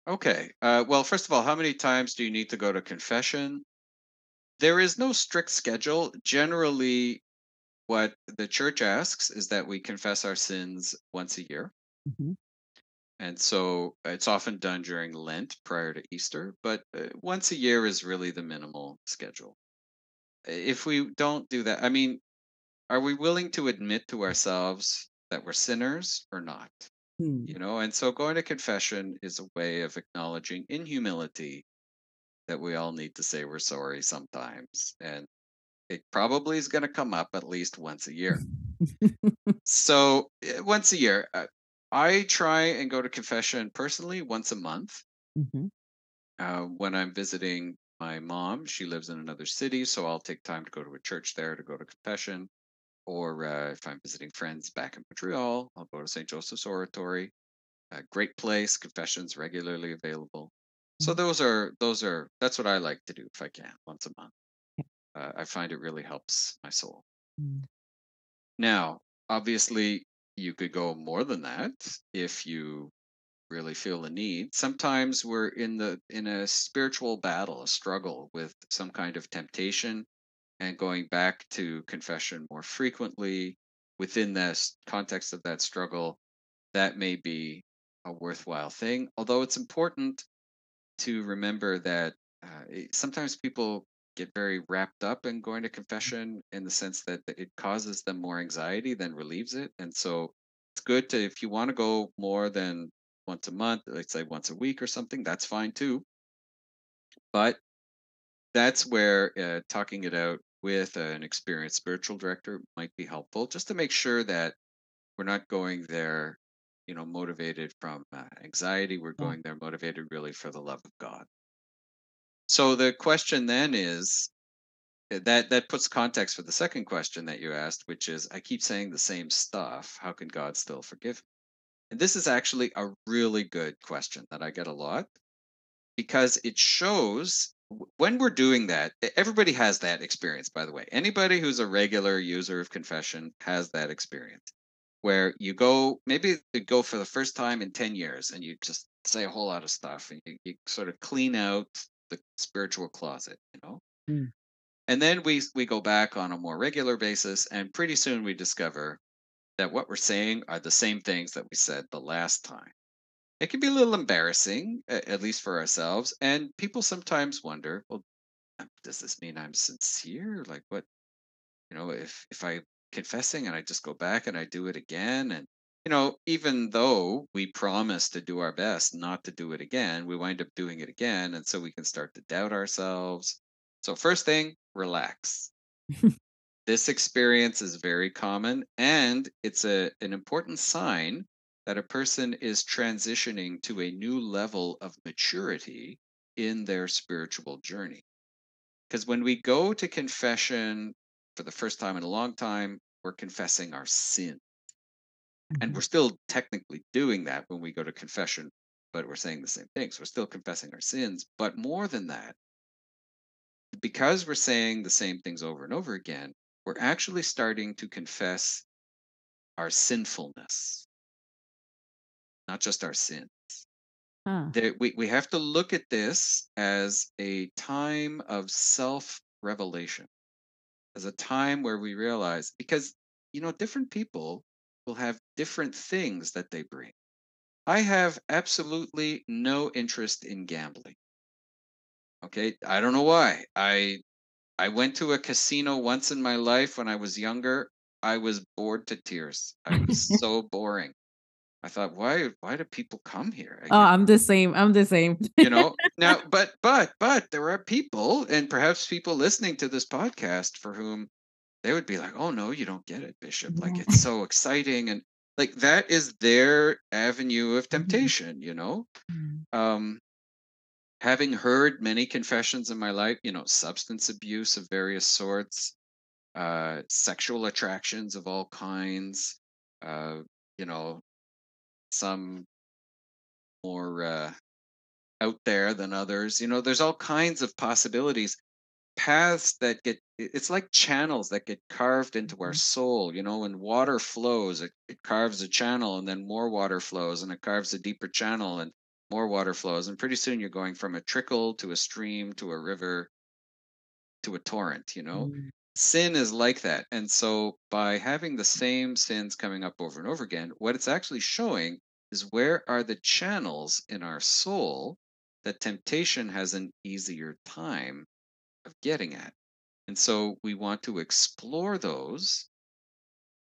Speaker 3: okay uh, well first of all how many times do you need to go to confession there is no strict schedule generally what the church asks is that we confess our sins once a year
Speaker 2: Mhm.
Speaker 3: And so it's often done during Lent prior to Easter, but uh, once a year is really the minimal schedule. If we don't do that, I mean, are we willing to admit to ourselves that we're sinners or not?
Speaker 2: Hmm.
Speaker 3: You know, and so going to confession is a way of acknowledging in humility that we all need to say we're sorry sometimes. And it probably is going to come up at least once a year. *laughs* So uh, once a year, uh, I try and go to confession personally once a month.
Speaker 2: Mhm.
Speaker 3: Uh, when I'm visiting my mom, she lives in another city, so I'll take time to go to a church there to go to confession. Or uh, if I'm visiting friends back in Montreal, I'll go to St. Joseph's Oratory. A great place, confessions regularly available. So
Speaker 2: Mhm.
Speaker 3: those are those are that's what I like to do if I can once a month. Uh, I find it really helps my soul.
Speaker 2: Mm.
Speaker 3: Now, obviously, you could go more than that if you really feel the need. Sometimes we're in the in a spiritual battle, a struggle with some kind of temptation, and going back to confession more frequently within this context of that struggle, that may be a worthwhile thing. Although it's important to remember that uh, sometimes people get very wrapped up in going to confession in the sense that it causes them more anxiety than relieves it. And so it's good to, if you want to go more than once a month, let's say once a week or something, that's fine too. But that's where uh, talking it out with an experienced spiritual director might be helpful just to make sure that we're not going there you know motivated from uh, anxiety we're going there motivated really for the love of god so the question then is uh, that that puts context for the second question that you asked which is i keep saying the same stuff. How can god still forgive me? And this is actually a really good question that i get a lot because it shows when we're doing that everybody has that experience by the way. Anybody who's a regular user of confession has that experience where you go maybe you go for the first time in 10 years and you just say a whole lot of stuff and you, you sort of clean out the spiritual closet you know mm. and then we we go back on a more regular basis and pretty soon we discover that what we're saying are the same things that we said the last time it can be a little embarrassing at least for ourselves and people sometimes wonder well um, does this mean i'm sincere like what you know if if i confessing and I just go back and I do it again. And, you know, even though we promise to do our best not to do it again, we wind up doing it again. And so we can start to doubt ourselves. So, first thing, relax. *laughs* this experience is very common and it's a, an important sign that a person is transitioning to a new level of maturity in their spiritual journey. Because when we go to confession for the first time in a long time, we're confessing our sin. Mm-hmm. And we're still technically doing that when we go to confession, but we're saying the same things. We're still confessing our sins. But more than that, because we're saying the same things over and over again, we're actually starting to confess our sinfulness, not just our sins. Huh. There, we, we have to look at this as a time of self revelation as a time where we realize because you know different people will have different things that they bring i have absolutely no interest in gambling okay i don't know why i i went to a casino once in my life when i was younger i was bored to tears i was *laughs* so boring I thought, why why do people come here?
Speaker 2: Oh, I'm the same. I'm the same.
Speaker 3: you know, now *laughs* but but but there are people and perhaps people listening to this podcast for whom they would be like, "Oh no, you don't get it, Bishop. Like it's so exciting and like that is their avenue of mm-hmm. temptation, you know? Mm. Um having heard many confessions in my life, you know, substance abuse of various sorts, uh sexual attractions of all kinds, uh you know, some more uh, out there than others. You know, there's all kinds of possibilities, paths that get. It's like channels that get carved into our mm-hmm. soul. You know, when water flows, it, it carves a channel, and then more water flows, and it carves a deeper channel, and more water flows, and pretty soon you're going from a trickle to a stream to a river to a torrent. You know. Mm sin is like that. And so by having the same sins coming up over and over again, what it's actually showing is where are the channels in our soul that temptation has an easier time of getting at. And so we want to explore those,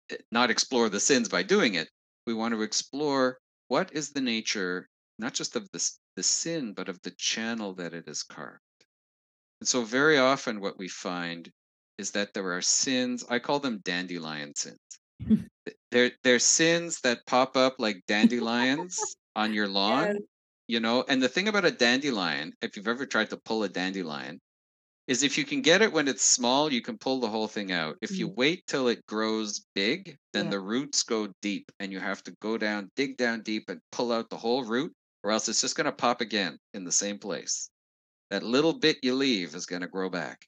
Speaker 3: eh, not explore the sins by doing it. We want to explore what is the nature, not just of the, the sin, but of the channel that it is carved. And so, very often, what we find is that there are sins, I call them dandelion sins. *laughs* they're, they're sins that pop up like dandelions on your *laughs* lawn, you know. And the thing about a dandelion, if you've ever tried to pull a dandelion, is if you can get it when it's small, you can pull the whole thing out. If you mm. wait till it grows big, then yeah. the roots go deep and you have to go down, dig down deep and pull out the whole root, or else it's just going to pop again in the same place. That little bit you leave is going to grow back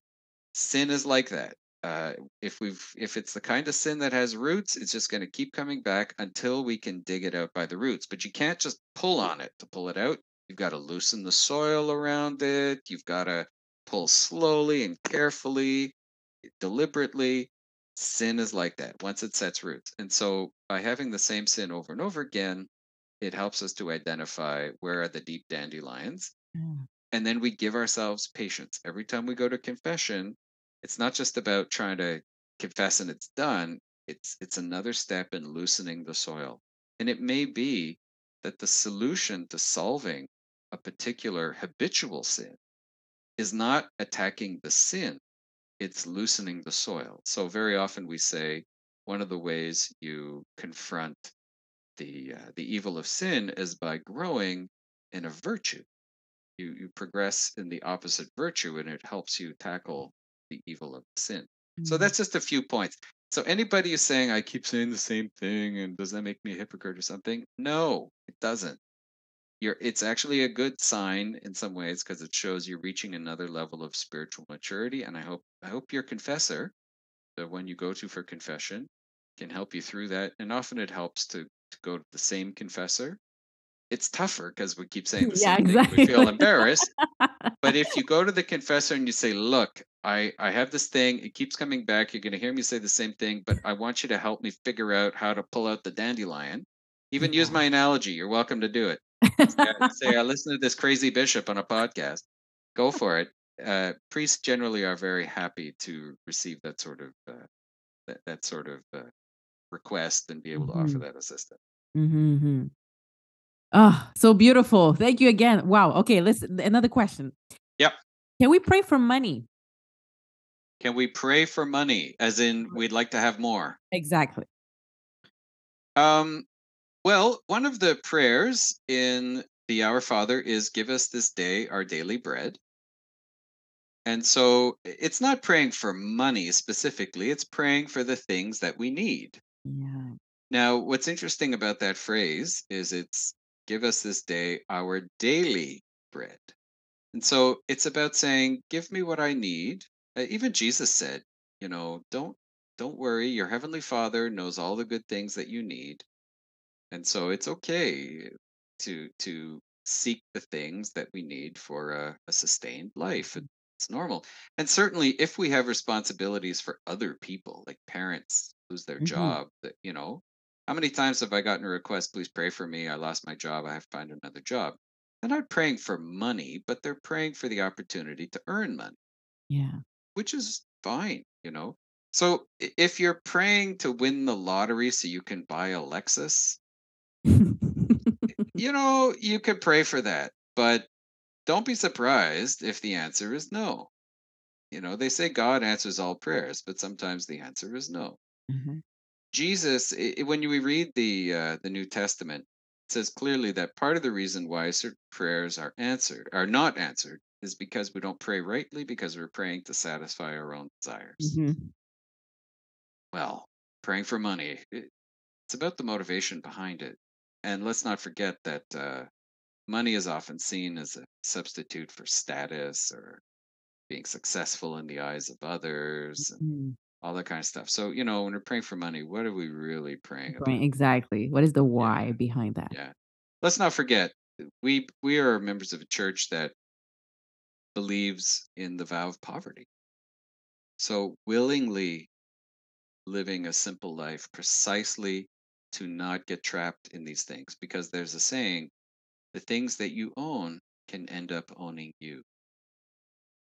Speaker 3: sin is like that. Uh, if we've if it's the kind of sin that has roots, it's just going to keep coming back until we can dig it out by the roots. But you can't just pull on it to pull it out. You've got to loosen the soil around it. You've got to pull slowly and carefully. deliberately. Sin is like that once it sets roots. And so by having the same sin over and over again, it helps us to identify where are the deep dandelions.
Speaker 2: Mm.
Speaker 3: And then we give ourselves patience. Every time we go to confession, it's not just about trying to confess and it's done. It's it's another step in loosening the soil. And it may be that the solution to solving a particular habitual sin is not attacking the sin, it's loosening the soil. So very often we say one of the ways you confront the uh, the evil of sin is by growing in a virtue. You you progress in the opposite virtue, and it helps you tackle the evil of sin. So
Speaker 2: Mm.
Speaker 3: that's just a few points. So anybody who's saying I keep saying the same thing, and does that make me a hypocrite or something? No, it doesn't. You're it's actually a good sign in some ways because it shows you're reaching another level of spiritual maturity. And I hope I hope your confessor, the one you go to for confession, can help you through that. And often it helps to, to go to the same confessor. It's tougher because we keep saying the *laughs*
Speaker 2: Yeah,
Speaker 3: same thing. We feel embarrassed. But if you go to the *laughs* confessor and you say, "Look, I I have this thing. It keeps coming back. You're going to hear me say the same thing, but I want you to help me figure out how to pull out the dandelion." Even use my analogy. You're welcome to do it. Say, I- *laughs* say I listen to this crazy bishop on a podcast. Go *laughs* for it. Uh, priests generally are very happy to receive that sort of uh, that, that sort of uh, request and be able to offer
Speaker 2: Mhm.
Speaker 3: that assistance.
Speaker 2: Mhm, mhm. Oh, so beautiful. Thank you again. Wow. Okay, let's another question.
Speaker 3: Yep.
Speaker 2: Can we pray for money?
Speaker 3: Can we pray for money? As in, we'd like to have more.
Speaker 2: Exactly.
Speaker 3: Um, well, one of the prayers in the Our Father is give us this day our daily bread. And so it's not praying for money specifically, it's praying for the things that we need.
Speaker 2: Yeah.
Speaker 3: Now, what's interesting about that phrase is it's give us this day our daily bread. And so it's about saying, give me what I need. Uh, even Jesus said, you know, don't don't worry, your heavenly Father knows all the good things that you need. And so it's okay to to seek the things that we need for a, a sustained life. It's normal. And certainly if we have responsibilities for other people, like parents lose their
Speaker 2: Mhm.
Speaker 3: job, that you know, how many times have I gotten a request, please pray for me, I lost my job, I have to find another job. They're not praying for money, but they're praying for the opportunity to earn money,
Speaker 2: Yeah.
Speaker 3: which is fine, you know. So if you're praying to win the lottery so you can buy a Lexus, *laughs* you know, you could pray for that, but don't be surprised if the answer is no. You know, they say God answers all prayers, but sometimes the answer is no.
Speaker 2: Mhm.
Speaker 3: Jesus, i i- when you read the uh, the New Testament, it says clearly that part of the reason why certain prayers are answered are not answered is because we don't pray rightly because we're praying to satisfy our own desires.
Speaker 2: Mhm.
Speaker 3: Well, praying for money, it, it's about the motivation behind it, and let's not forget that uh, money is often seen as a substitute for status or being successful in the eyes of others and
Speaker 2: Mm.
Speaker 3: all that kind of stuff. So, you know, when we're praying for money, what are we really praying about?
Speaker 2: exactly. What is the
Speaker 3: Yeah,
Speaker 2: why behind that?
Speaker 3: yeah. Let's not forget we we are members of a church that believes in the vow of poverty. So, willingly living a simple life precisely to not get trapped in these things because there's a saying, the things that you own can end up owning you.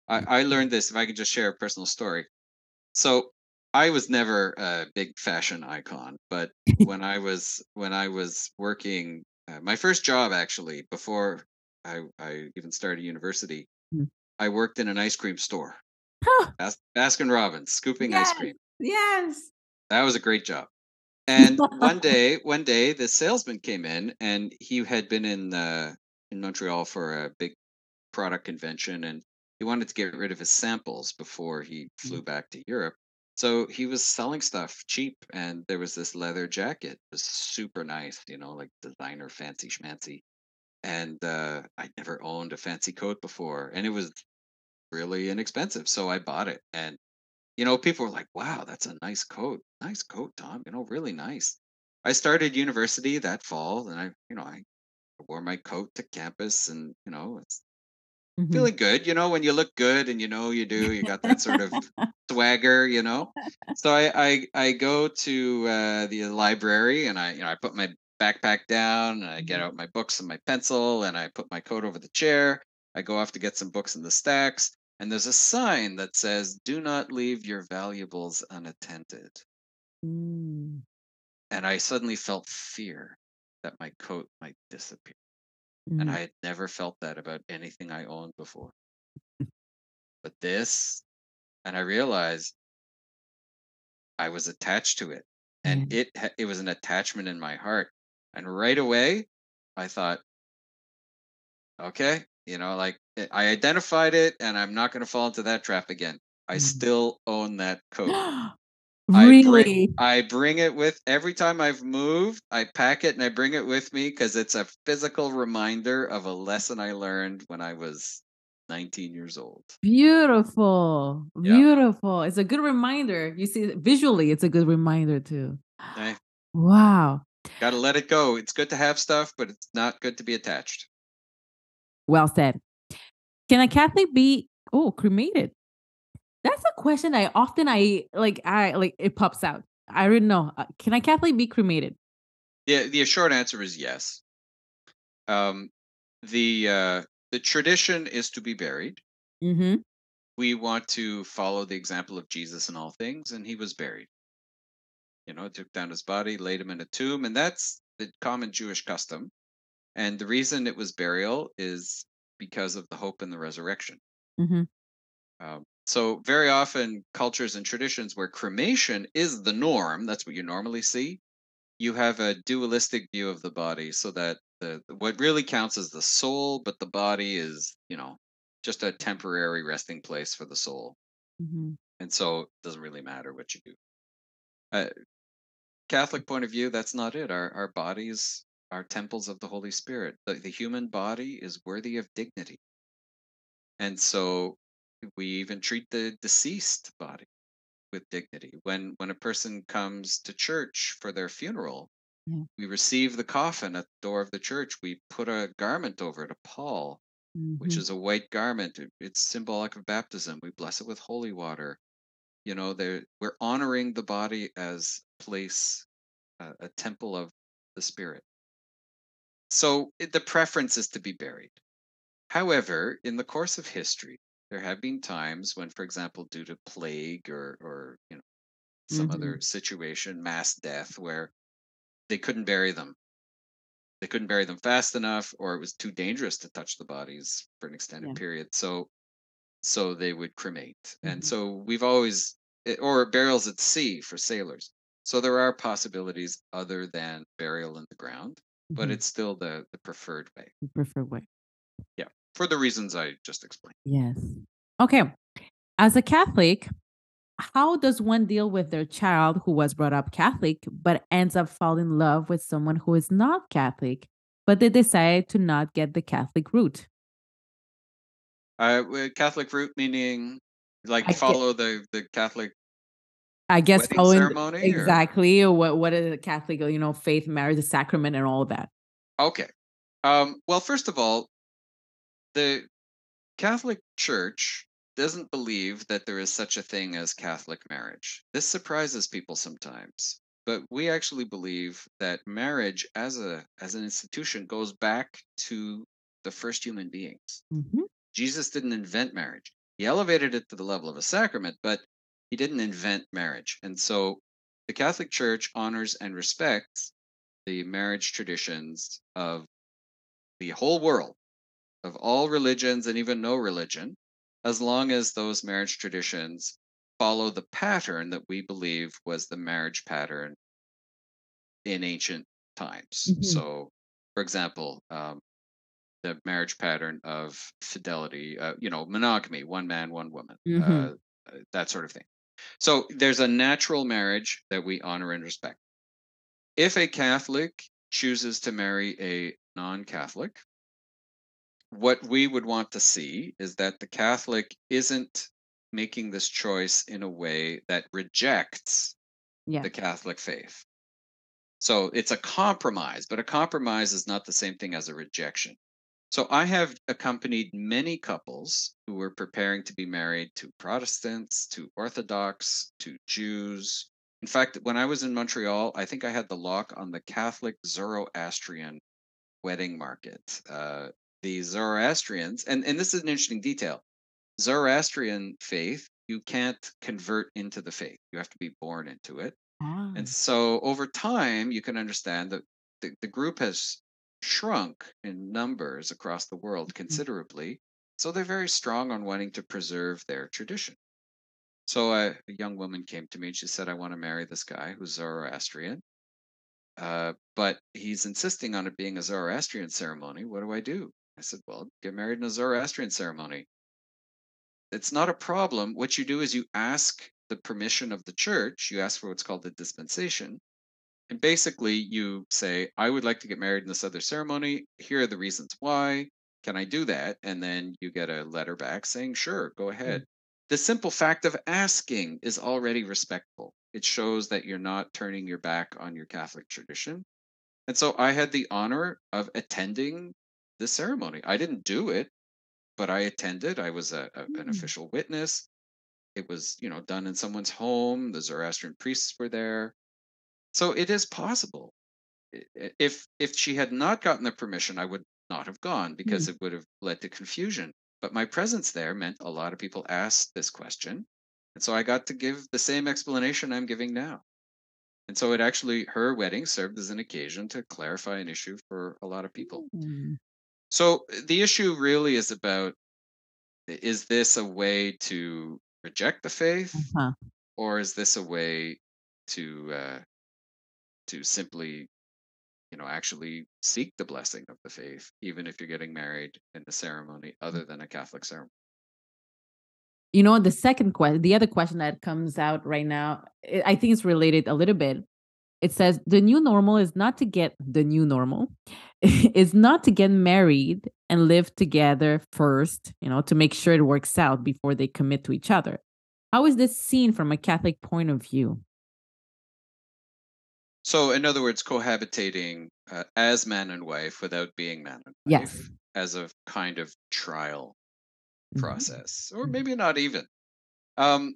Speaker 3: I, I learned this if I could just share a personal story. So I was never a big fashion icon, but *laughs* when I was when I was working, uh, my first job actually before I, I even started university,
Speaker 2: Mm.
Speaker 3: I worked in an ice cream store, Bas- Baskin Robbins, scooping ice cream.
Speaker 2: yes.
Speaker 3: That was a great job. And *laughs* one day, one day, the salesman came in, and he had been in uh, in Montreal for a big product convention, and he wanted to get rid of his samples before he flew back to Europe. So he was selling stuff cheap, and there was this leather jacket. It was super nice, you know, like designer, fancy schmancy. And uh, I'd never owned a fancy coat before, and it was really inexpensive. So I bought it, and you know, people were like, "Wow, that's a nice coat. Nice coat, Tom. You know, really nice." I started university that fall, and I, you know, I wore my coat to campus, and you know, it's mm-hmm. feeling good. You know, when you look good and you know you do, you got that sort of *laughs* swagger. You know, so I I, I go to uh, the library and I you know I put my backpack down and I get mm-hmm. out my books and my pencil and I put my coat over the chair. I go off to get some books in the stacks and there's a sign that says, "Do not leave your valuables unattended." Mm. And I suddenly felt fear that my coat might disappear. Mm. And I had never felt that about anything I owned before. *laughs* but this, and I realized I was attached to it. And mm. it it was an attachment in my heart. And right away, I thought, okay, you know, like eh, I identified it and I'm not going to fall into that trap again. I mm. still own that *gasps* coat.
Speaker 2: really?
Speaker 3: I bring, I bring it with every time I've moved, I pack it and I bring it with me because it's a physical reminder of a lesson I learned when I was 19 years old.
Speaker 2: Beautiful. Yeah. Beautiful. It's a good reminder. You see, visually, it's a good reminder too. Okay. Wow.
Speaker 3: Got to let it go. It's good to have stuff, but it's not good to be attached.
Speaker 2: Well said. Can a Catholic be oh cremated? That's a question I often I like I like it pops out. I don't know. Uh, can a Catholic be cremated?
Speaker 3: Yeah, the short answer is yes. Um, the uh, the tradition is to be buried. Mm-hmm. We want to follow the example of Jesus in all things, and he was buried. You know, took down his body, laid him in a tomb, and that's the common Jewish custom. And the reason it was burial is because of the hope in the resurrection. Mm-hmm. Um, so, very often, cultures and traditions where cremation is the norm, that's what you normally see, you have a dualistic view of the body so that the what really counts is the soul, but the body is, you know, just a temporary resting place for the soul. Mm-hmm. And so it doesn't really matter what you do. Uh, Catholic point of view, that's not it. Our our bodies are temples of the Holy Spirit. The, the human body is worthy of dignity. And so we even treat the deceased body with dignity. When when a person comes to church for their funeral, yeah. we receive the coffin at the door of the church. We put a garment over it, a pall, mm-hmm. which is a white garment. It, it's symbolic of baptism. We bless it with holy water. You know, we're honoring the body as place, uh, a temple of the spirit. So the preference is to be buried. However, in the course of history, there have been times when, for example, due to plague or, or you know, some mm-hmm. other situation, mass death, where they couldn't bury them. They couldn't bury them fast enough, or it was too dangerous to touch the bodies for an extended yeah. period. So, so they would cremate, mm-hmm. and so we've always, eh, or burials at sea for sailors. So there are possibilities other than burial in the ground but mm-hmm. it's still the the preferred way.
Speaker 2: The preferred way.
Speaker 3: Yeah, for the reasons I just explained.
Speaker 2: Yes. Okay. As a Catholic, how does one deal with their child who was brought up Catholic but ends up falling in love with someone who is not Catholic, but they decide to not get the Catholic route?
Speaker 3: Uh, Catholic route meaning like I follow get, the the Catholic
Speaker 2: I guess following ceremony exactly or? what what is a Catholic, you know, faith, marriage, the sacrament, and all of that.
Speaker 3: Okay. Um, well, first of all, the Catholic Church doesn't believe that there is such a thing as Catholic marriage. This surprises people sometimes, but we actually believe that marriage as a as an institution goes back to the first human beings. Mm-hmm. Jesus didn't invent marriage. He elevated it to the level of a sacrament, but he didn't invent marriage. And so the Catholic Church honors and respects the marriage traditions of the whole world, of all religions and even no religion, as long as those marriage traditions follow the pattern that we believe was the marriage pattern in ancient times. Mm-hmm. So, for example, um, the marriage pattern of fidelity, uh, you know, monogamy, one man, one woman, mm-hmm. uh, that sort of thing. So there's a natural marriage that we honor and respect. If a Catholic chooses to marry a non Catholic, what we would want to see is that the Catholic isn't making this choice in a way that rejects yeah. the Catholic faith. So it's a compromise, but a compromise is not the same thing as a rejection. So I have accompanied many couples who were preparing to be married to Protestants, to Orthodox, to Jews. In fact, when I was in Montreal, I think I had the lock on the Catholic Zoroastrian wedding market. Uh, the Zoroastrians, and, and this is an interesting detail Zoroastrian faith, you can't convert into the faith, you have to be born into it.
Speaker 2: Ah.
Speaker 3: And so over time, you can understand that the, the group has shrunk in numbers across the world
Speaker 2: Mm-hmm.
Speaker 3: considerably. So they're very strong on wanting to preserve their tradition. So a, a young woman came to me and she said, I want to marry this guy who's Zoroastrian. Uh, but he's insisting on it being a Zoroastrian ceremony. What do I do? I said, Well, get married in a Zoroastrian ceremony. It's not a problem. What you do is you ask the permission of the church, you ask for what's called the dispensation. And basically, you say, I would like to get married in this other ceremony. Here are the reasons why. Can I do that? And then you get a letter back saying, Sure, go ahead. The simple fact of asking is already respectful. It shows that you're not turning your back on your Catholic tradition. And so I had the honor of attending the ceremony. I didn't do it, but I attended. I was a, a- an
Speaker 2: Mm.
Speaker 3: official witness. It was, you know, done in someone's home. The Zoroastrian priests were there. So it is possible. If if she had not gotten the permission, I would not have gone because it would have led to confusion. But my presence there meant a lot of people asked this question. And so I got to give the same explanation I'm giving now. And so it actually, her wedding served as an occasion to clarify an issue for a lot of people.
Speaker 2: Mm.
Speaker 3: So uh, the issue really is about is this a way to reject the faith
Speaker 2: Uh-huh.
Speaker 3: or is this a way to uh, to simply you know actually seek the blessing of the faith even if you're getting married in a ceremony other than a catholic ceremony
Speaker 2: You know, the second question, the other question that comes out right now, I I think it's related a little bit. It says the new normal is not to get the new normal, *laughs* is not to get married and live together first, you know, to make sure it works out before they commit to each other. How is this seen from a Catholic point of view?
Speaker 3: So in other words cohabitating uh, as man and wife without being man and
Speaker 2: Yes.
Speaker 3: wife as a kind of trial
Speaker 2: Mhm.
Speaker 3: process or
Speaker 2: Mhm.
Speaker 3: maybe not even um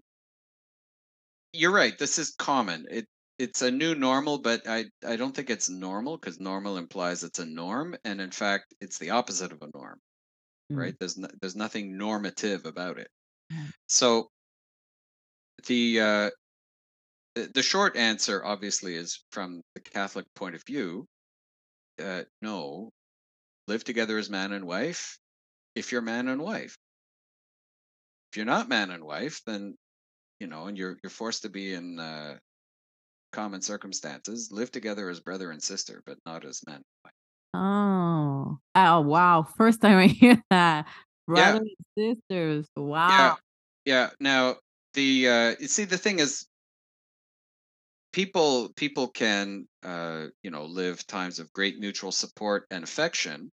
Speaker 3: you're right this is common it it's a new normal but i i don't think it's normal because normal implies it's a norm and in fact it's the opposite of a norm
Speaker 2: Mm.
Speaker 3: right there's no, there's nothing normative about it
Speaker 2: Mm.
Speaker 3: so the uh the, short answer obviously is from the catholic point of view uh no live together as man and wife if you're man and wife if you're not man and wife then you know and you're you're forced to be in uh common circumstances live together as brother and sister but not as man and wife.
Speaker 2: Oh, oh, wow. First time I *laughs* hear that. Brothers and sisters.
Speaker 3: yeah
Speaker 2: Wow.
Speaker 3: yeah now the uh you see the thing is people people can uh you know live times of great mutual support and affection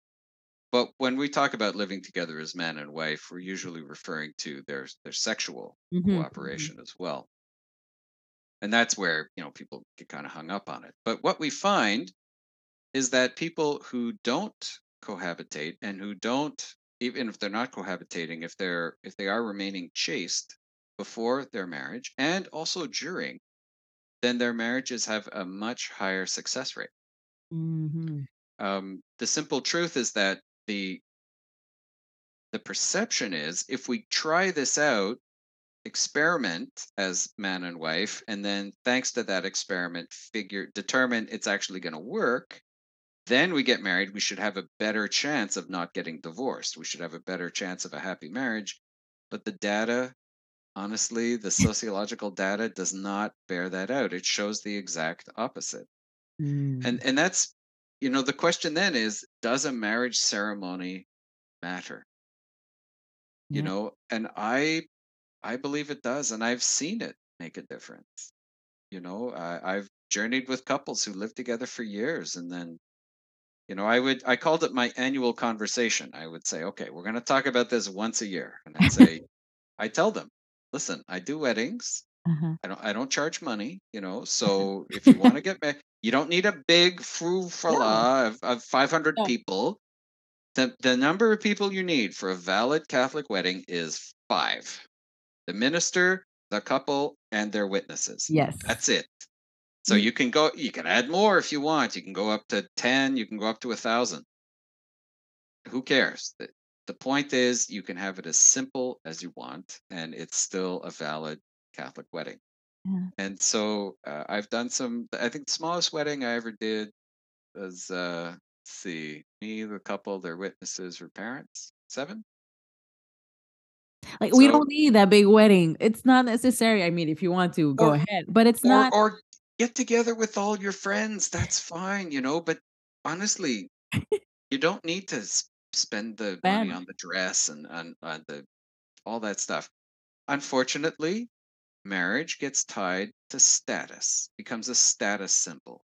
Speaker 3: but when we talk about living together as man and wife we're usually referring to their their sexual
Speaker 2: Mhm, mhm.
Speaker 3: cooperation as well and that's where you know people get kind of hung up on it but what we find is that people who don't cohabitate and who don't even if they're not cohabitating if they're if they are remaining chaste before their marriage and also during then their marriages have a much higher success rate
Speaker 2: Mhm.
Speaker 3: um, the simple truth is that the the perception is if we try this out experiment as man and wife and then thanks to that experiment figure determine it's actually going to work then we get married we should have a better chance of not getting divorced we should have a better chance of a happy marriage but the data honestly the sociological data does not bear that out. It shows the exact opposite.
Speaker 2: Mm.
Speaker 3: and and that's you know the question then is does a marriage ceremony matter? You know and i i believe it does and i've seen it make a difference. You know I, i've journeyed with couples who lived together for years and then you know i would i called it my annual conversation. I would say okay we're going to talk about this once a year and i'd *laughs* say i tell them listen i do weddings
Speaker 2: Uh-huh.
Speaker 3: I don't I don't charge money, you know. *laughs* So if you want to get married, you don't need a big
Speaker 2: Yeah.
Speaker 3: fala of, of 500
Speaker 2: Yeah.
Speaker 3: people. The, the number of people you need for a valid Catholic wedding is five the minister, the couple, and their witnesses.
Speaker 2: Yes.
Speaker 3: That's it. So you can go, you can add more if you want. You can go up to 10, you can go up to a thousand. Who cares? The, point is, you can have it as simple as you want, and it's still a valid Catholic wedding.
Speaker 2: Yeah.
Speaker 3: And so uh, I've done some, I think the smallest wedding I ever did was, uh, let's see, me, the couple, their witnesses, or parents, seven.
Speaker 2: Like we don't need that big wedding. It's not necessary. I mean, if you want to, go
Speaker 3: Or-
Speaker 2: ahead. But it's
Speaker 3: or,
Speaker 2: not.
Speaker 3: or get together with all your friends that's fine you know but honestly *laughs* you don't need to spend the money on the dress and on, on uh, the all that stuff unfortunately marriage gets tied to status becomes a status symbol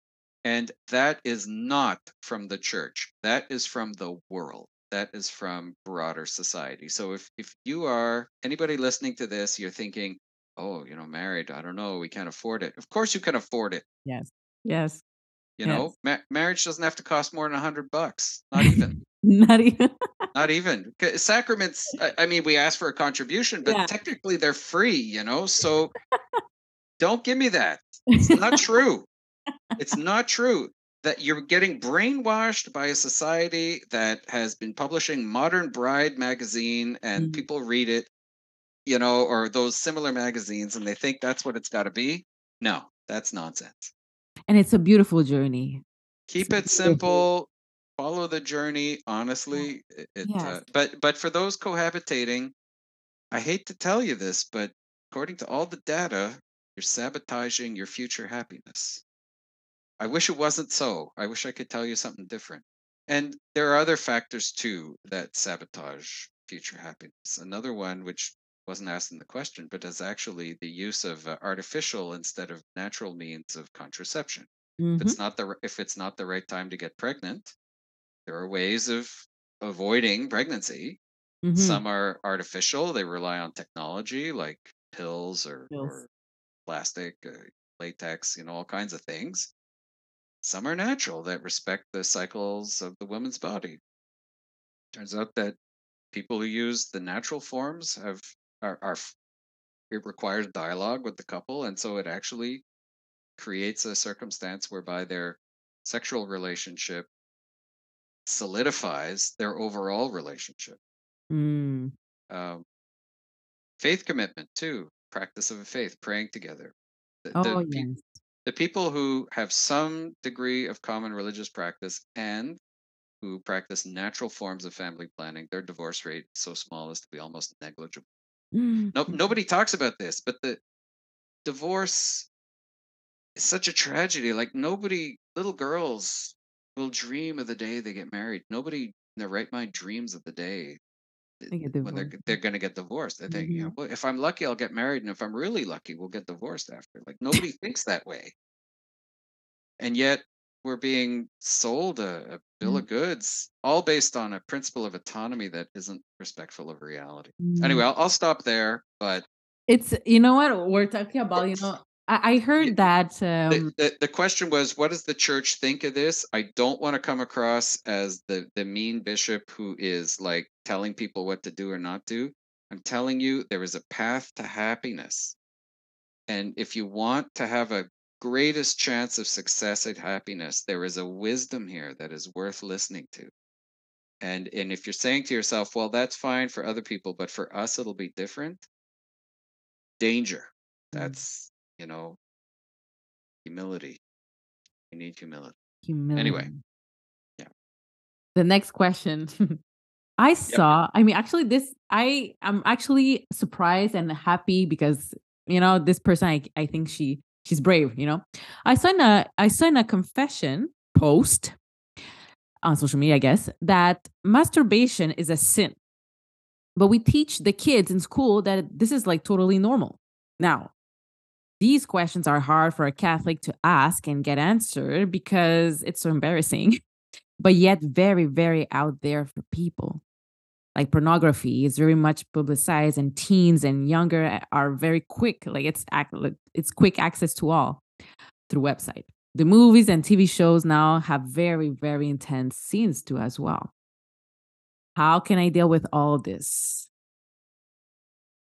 Speaker 3: and that is not from the church that is from the world that is from broader society so if if you are anybody listening to this you're thinking oh, you know, married, I don't know, we can't afford it. Of course you can afford it.
Speaker 2: yes. Yes.
Speaker 3: You know,
Speaker 2: Yes.
Speaker 3: Ma- marriage doesn't have to cost more than a hundred bucks. *laughs* Not even,
Speaker 2: Not even. *laughs*
Speaker 3: not even. Sacraments, I, I mean, we ask for a contribution, but
Speaker 2: Yeah.
Speaker 3: technically they're free, you know, so *laughs* don't give me that. It's not true. It's not true that you're getting brainwashed by a society that has been publishing Modern Bride magazine and
Speaker 2: Mhm.
Speaker 3: people read it, you know, or those similar magazines and they think that's what it's got to be. No, that's nonsense.
Speaker 2: And it's a beautiful journey.
Speaker 3: Keep it simple. Follow the journey. Honestly, it, it, uh, but but for those cohabitating, I hate to tell you this, but according to all the data, you're sabotaging your future happiness. I wish it wasn't so. I wish I could tell you something different. And there are other factors too that sabotage future happiness. Another one, which wasn't asked in the question, but is actually the use of uh, artificial instead of natural means of contraception if
Speaker 2: Mhm.
Speaker 3: it's not the if it's not the right time to get pregnant there are ways of avoiding pregnancy
Speaker 2: Mhm.
Speaker 3: some are artificial they rely on technology like pills or,
Speaker 2: Pills.
Speaker 3: or plastic uh, latex you know all kinds of things some are natural that respect the cycles of the woman's body turns out that people who use the natural forms have are, are it requires dialogue with the couple and so it actually creates a circumstance whereby their sexual relationship solidifies their overall relationship.
Speaker 2: Mm.
Speaker 3: Um, faith commitment, too, practice of a faith, praying together. The,
Speaker 2: Oh,
Speaker 3: the, pe-
Speaker 2: yes.
Speaker 3: the people who have some degree of common religious practice and who practice natural forms of family planning, their divorce rate is so small as to be almost negligible.
Speaker 2: Mm.
Speaker 3: No, nobody talks about this, but the divorce is such a tragedy. Like nobody, little girls will dream of the day they get married. Nobody in their right mind dreams of the day
Speaker 2: They
Speaker 3: when they're they're going to get divorced. They think, you know, well, if I'm lucky, I'll get married, and if I'm really lucky, we'll get divorced after. Like *laughs* nobody thinks that way, and yet we're being sold a, a bill
Speaker 2: Mm.
Speaker 3: of goods, all based on a principle of autonomy that isn't respectful of reality.
Speaker 2: Mm.
Speaker 3: Anyway, I'll, I'll stop there, but
Speaker 2: It's you know what we're talking about. You know, I, I heard that.
Speaker 3: the,
Speaker 2: Um,
Speaker 3: the, the question was what does the church think of this i don't want to come across as the the mean bishop who is like telling people what to do or not do i'm telling you there is a path to happiness and if you want to have a greatest chance of success and happiness there is a wisdom here that is worth listening to and and if you're saying to yourself well that's fine for other people but for us it'll be different danger
Speaker 2: Mm.
Speaker 3: that's you know humility you need humility
Speaker 2: humility. Anyway.
Speaker 3: yeah.
Speaker 2: The next question. *laughs* I saw, I mean, actually, this, I am actually surprised and happy because, you know, this person, I, I think she, she's brave, you know. I saw in a, I saw in a confession post on social media, I guess, that masturbation is a sin. But we teach the kids in school that this is like totally normal. Now, these questions are hard for a Catholic to ask and get answered because it's so embarrassing, *laughs* but yet very, very out there for people. Like pornography is very much publicized, and teens and younger are very quick. Like it's it's quick access to all through website. The movies and TV shows now have very, very intense scenes too as well. How can I deal with all this?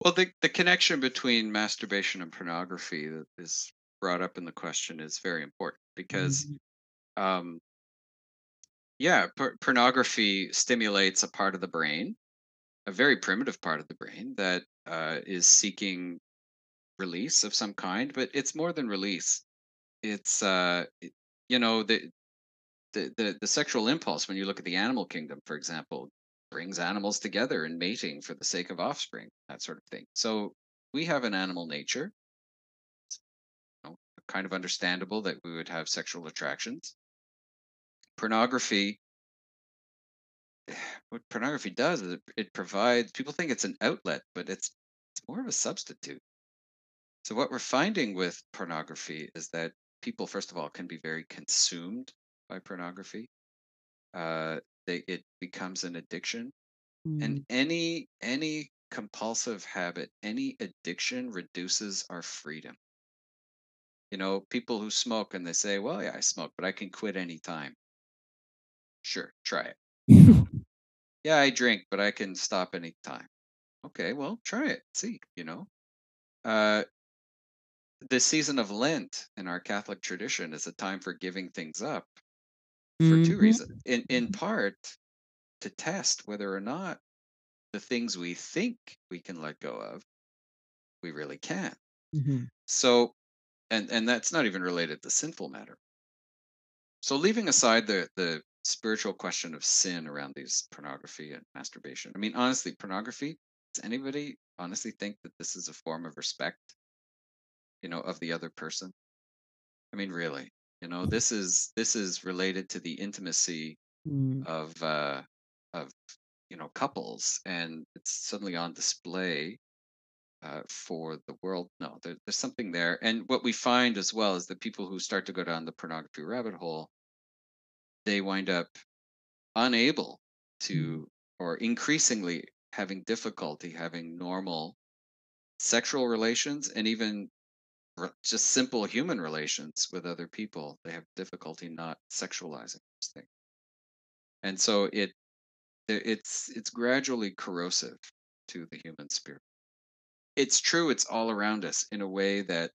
Speaker 3: Well, the, the connection between masturbation and pornography that is brought up in the question is very important because,
Speaker 2: Mhm.
Speaker 3: um, yeah, por- pornography stimulates a part of the brain, a very primitive part of the brain that uh, is seeking release of some kind, but it's more than release. It's, uh, you know, the, the, the, the sexual impulse, when you look at the animal kingdom, for example, brings animals together in mating for the sake of offspring, that sort of thing. So we have an animal nature you know, kind of understandable that we would have sexual attractions. Pornography, *sighs* what pornography does is it, it provides people think it's an outlet, but it's it's more of a substitute. So what we're finding with pornography is that people, first of all, can be very consumed by pornography. Uh, they, it becomes an addiction, and
Speaker 2: Mm.
Speaker 3: any any compulsive habit, any addiction reduces our freedom. You know, people who smoke and they say, "Well, yeah, I smoke, but I can quit anytime." Sure, try it. *laughs* Yeah, I drink, but I can stop anytime. Okay, well, try it. See, you know, uh, the season of Lent in our Catholic tradition is a time for giving things up for two
Speaker 2: Mhm.
Speaker 3: reasons. In in part to test whether or not the things we think we can let go of, we really can.
Speaker 2: Mhm.
Speaker 3: So, and and that's not even related to sinful matter. So, leaving aside the the spiritual question of sin around these pornography and masturbation. I mean, honestly, pornography. Does anybody honestly think that this is a form of respect, you know, of the other person? I mean, really, you know, this is this is related to the intimacy
Speaker 2: Mm.
Speaker 3: of uh, of you know couples, and it's suddenly on display uh, for the world. No, there, there's something there, and what we find as well is that people who start to go down the pornography rabbit hole, they wind up unable
Speaker 2: Mm.
Speaker 3: to, or increasingly having difficulty having normal sexual relations, and even just simple human relations with other people. They have difficulty not sexualizing those things, and so it it- it's it's gradually corrosive to the human spirit. It's true, it's all around us in a way that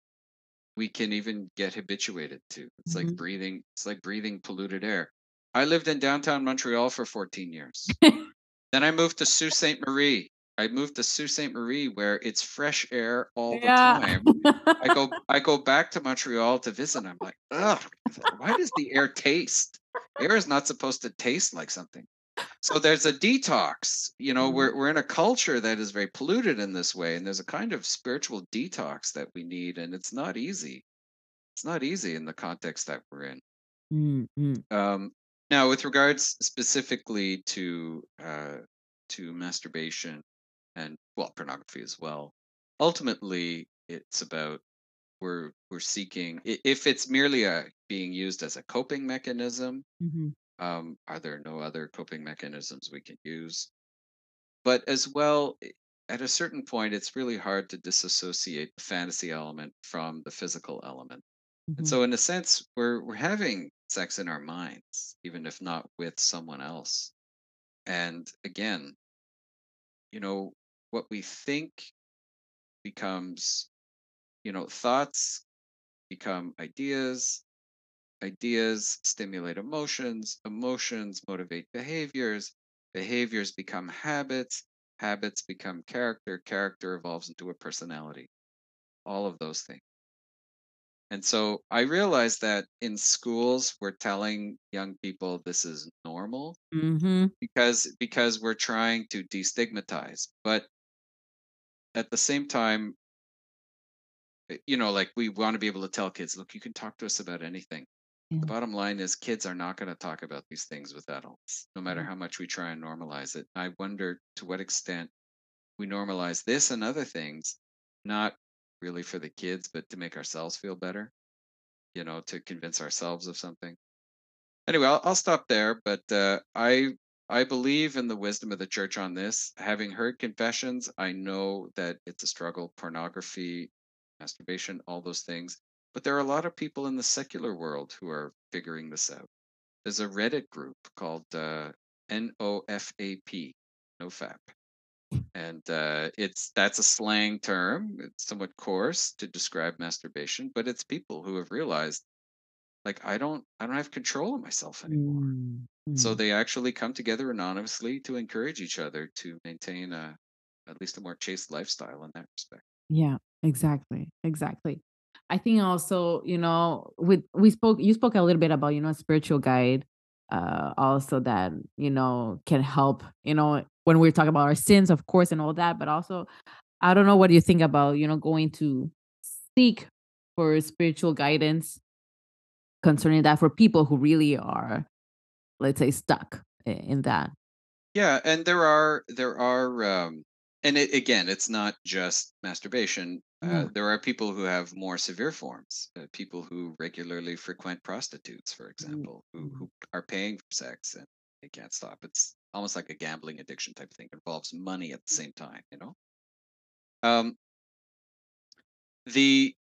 Speaker 3: we can even get habituated to. It's like
Speaker 2: Mhm.
Speaker 3: breathing, it's like breathing polluted air. I lived in downtown Montreal for 14 years. *laughs* then I moved to Sault Ste. Marie. I moved to Sault Ste. Marie where it's fresh air all the
Speaker 2: Yeah.
Speaker 3: time. I go *laughs* I go back to Montreal to visit. and I'm like, ugh, why does the air taste? Air is not supposed to taste like something. So there's a detox. You know,
Speaker 2: Mhm.
Speaker 3: we're we're in a culture that is very polluted in this way, and there's a kind of spiritual detox that we need, and it's not easy. It's not easy in the context that we're in.
Speaker 2: Mm, mm.
Speaker 3: Um, now, with regards specifically to uh, to masturbation and well, pornography as well, ultimately it's about we're we're seeking if it's merely a being used as a coping mechanism.
Speaker 2: Mhm.
Speaker 3: Um, are there no other coping mechanisms we can use? But as well, at a certain point, it's really hard to disassociate the fantasy element from the physical element. And
Speaker 2: Mhm.
Speaker 3: so, in a sense, we're we're having sex in our minds, even if not with someone else. And again, you know, what we think becomes, you know, thoughts become ideas, ideas stimulate emotions, emotions motivate behaviors, behaviors become habits, habits become character, character evolves into a personality. All of those things. And so I realized that in schools we're telling young people this is normal
Speaker 2: Mhm.
Speaker 3: because because we're trying to destigmatize. But at the same time, eh, you know, like we want to be able to tell kids, look, you can talk to us about anything.
Speaker 2: Yeah.
Speaker 3: The bottom line is kids are not going to talk about these things with adults, no matter how much we try and normalize it. I wonder to what extent we normalize this and other things, not really for the kids, but to make ourselves feel better, you know, to convince ourselves of something. Anyway, I'll, I'll stop there, but uh, I I believe in the wisdom of the church on this. Having heard confessions, I know that it's a struggle. Pornography, masturbation, all those things. But there are a lot of people in the secular world who are figuring this out. There's a Reddit group called uh, N O F A P, no fap. And uh, it's that's a slang term. It's somewhat coarse to describe masturbation, but it's people who have realized, like, I don't, I don't have control of myself anymore.
Speaker 2: Mm,
Speaker 3: So
Speaker 2: mm.
Speaker 3: they actually come together anonymously to encourage each other to maintain a, at least a more chaste lifestyle in that respect.
Speaker 2: Yeah, exactly. Exactly. I think also, you know, with we spoke you spoke a little bit about, you know, a spiritual guide uh also that, you know, can help, you know, when we're talking about our sins, of course, and all that, but also I don't know what you think about, you know, going to seek for spiritual guidance concerning that for people who really are, let's say, stuck in that.
Speaker 3: Yeah, and there are there are um and it, again, it's not just masturbation. Uh, there are people who have more severe forms. Uh, people who regularly frequent prostitutes, for
Speaker 2: Mm,
Speaker 3: example, who who are paying for sex and they can't stop. It's almost like a gambling addiction type thing. Involves money at the same time, you know. Um, the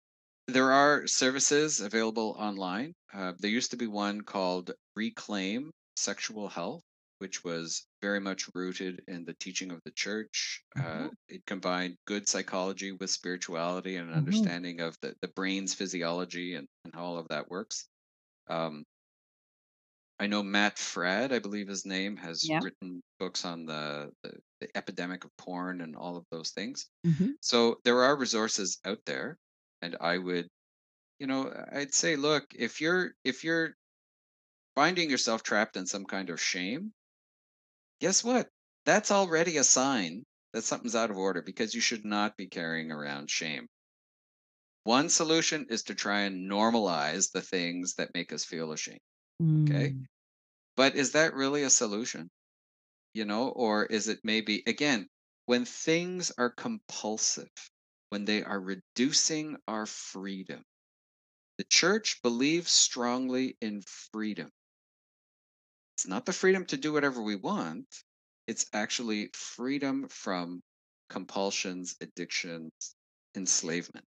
Speaker 3: there are services available online. Uh, there used to be one called Reclaim Sexual Health, which was very much rooted in the teaching of the church. Uh,
Speaker 2: mhm,
Speaker 3: it combined good psychology with spirituality and an
Speaker 2: mhm.
Speaker 3: understanding of the, the brain's physiology and, and how all of that works. Um, I know Matt Fradd, I believe his name, has
Speaker 2: Yeah.
Speaker 3: written books on the, the, the epidemic of porn and all of those things.
Speaker 2: Mhm.
Speaker 3: So there are resources out there, and I would you know i'd say look if you're if you're finding yourself trapped in some kind of shame guess what that's already a sign that something's out of order because you should not be carrying around shame one solution is to try and normalize the things that make us feel ashamed okay
Speaker 2: Mm,
Speaker 3: but is that really a solution you know or is it maybe again when things are compulsive when they are reducing our freedom the church believes strongly in freedom It's not the freedom to do whatever we want. It's actually freedom from compulsions, addictions, enslavement.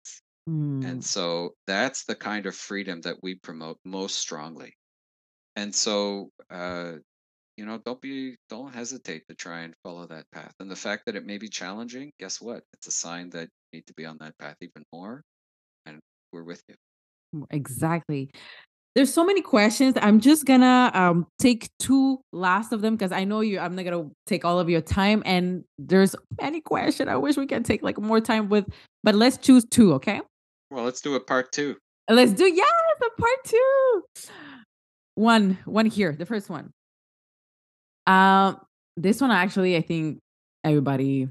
Speaker 3: And
Speaker 2: mm.
Speaker 3: so that's the kind of freedom that we promote most strongly. And so, uh, you know, don't be, don't hesitate to try and follow that path. And the fact that it may be challenging, guess what? It's a sign that you need to be on that path even more. And we're with you.
Speaker 2: Exactly. There's so many questions. I'm just gonna um take two last of them because I know you. I'm not gonna take all of your time, and there's many questions. I wish we can take like more time with, but let's choose two, okay?
Speaker 3: Well, let's do a part two.
Speaker 2: Let's do yes, a part two. One, one here. The first one. Um, this one actually, I think everybody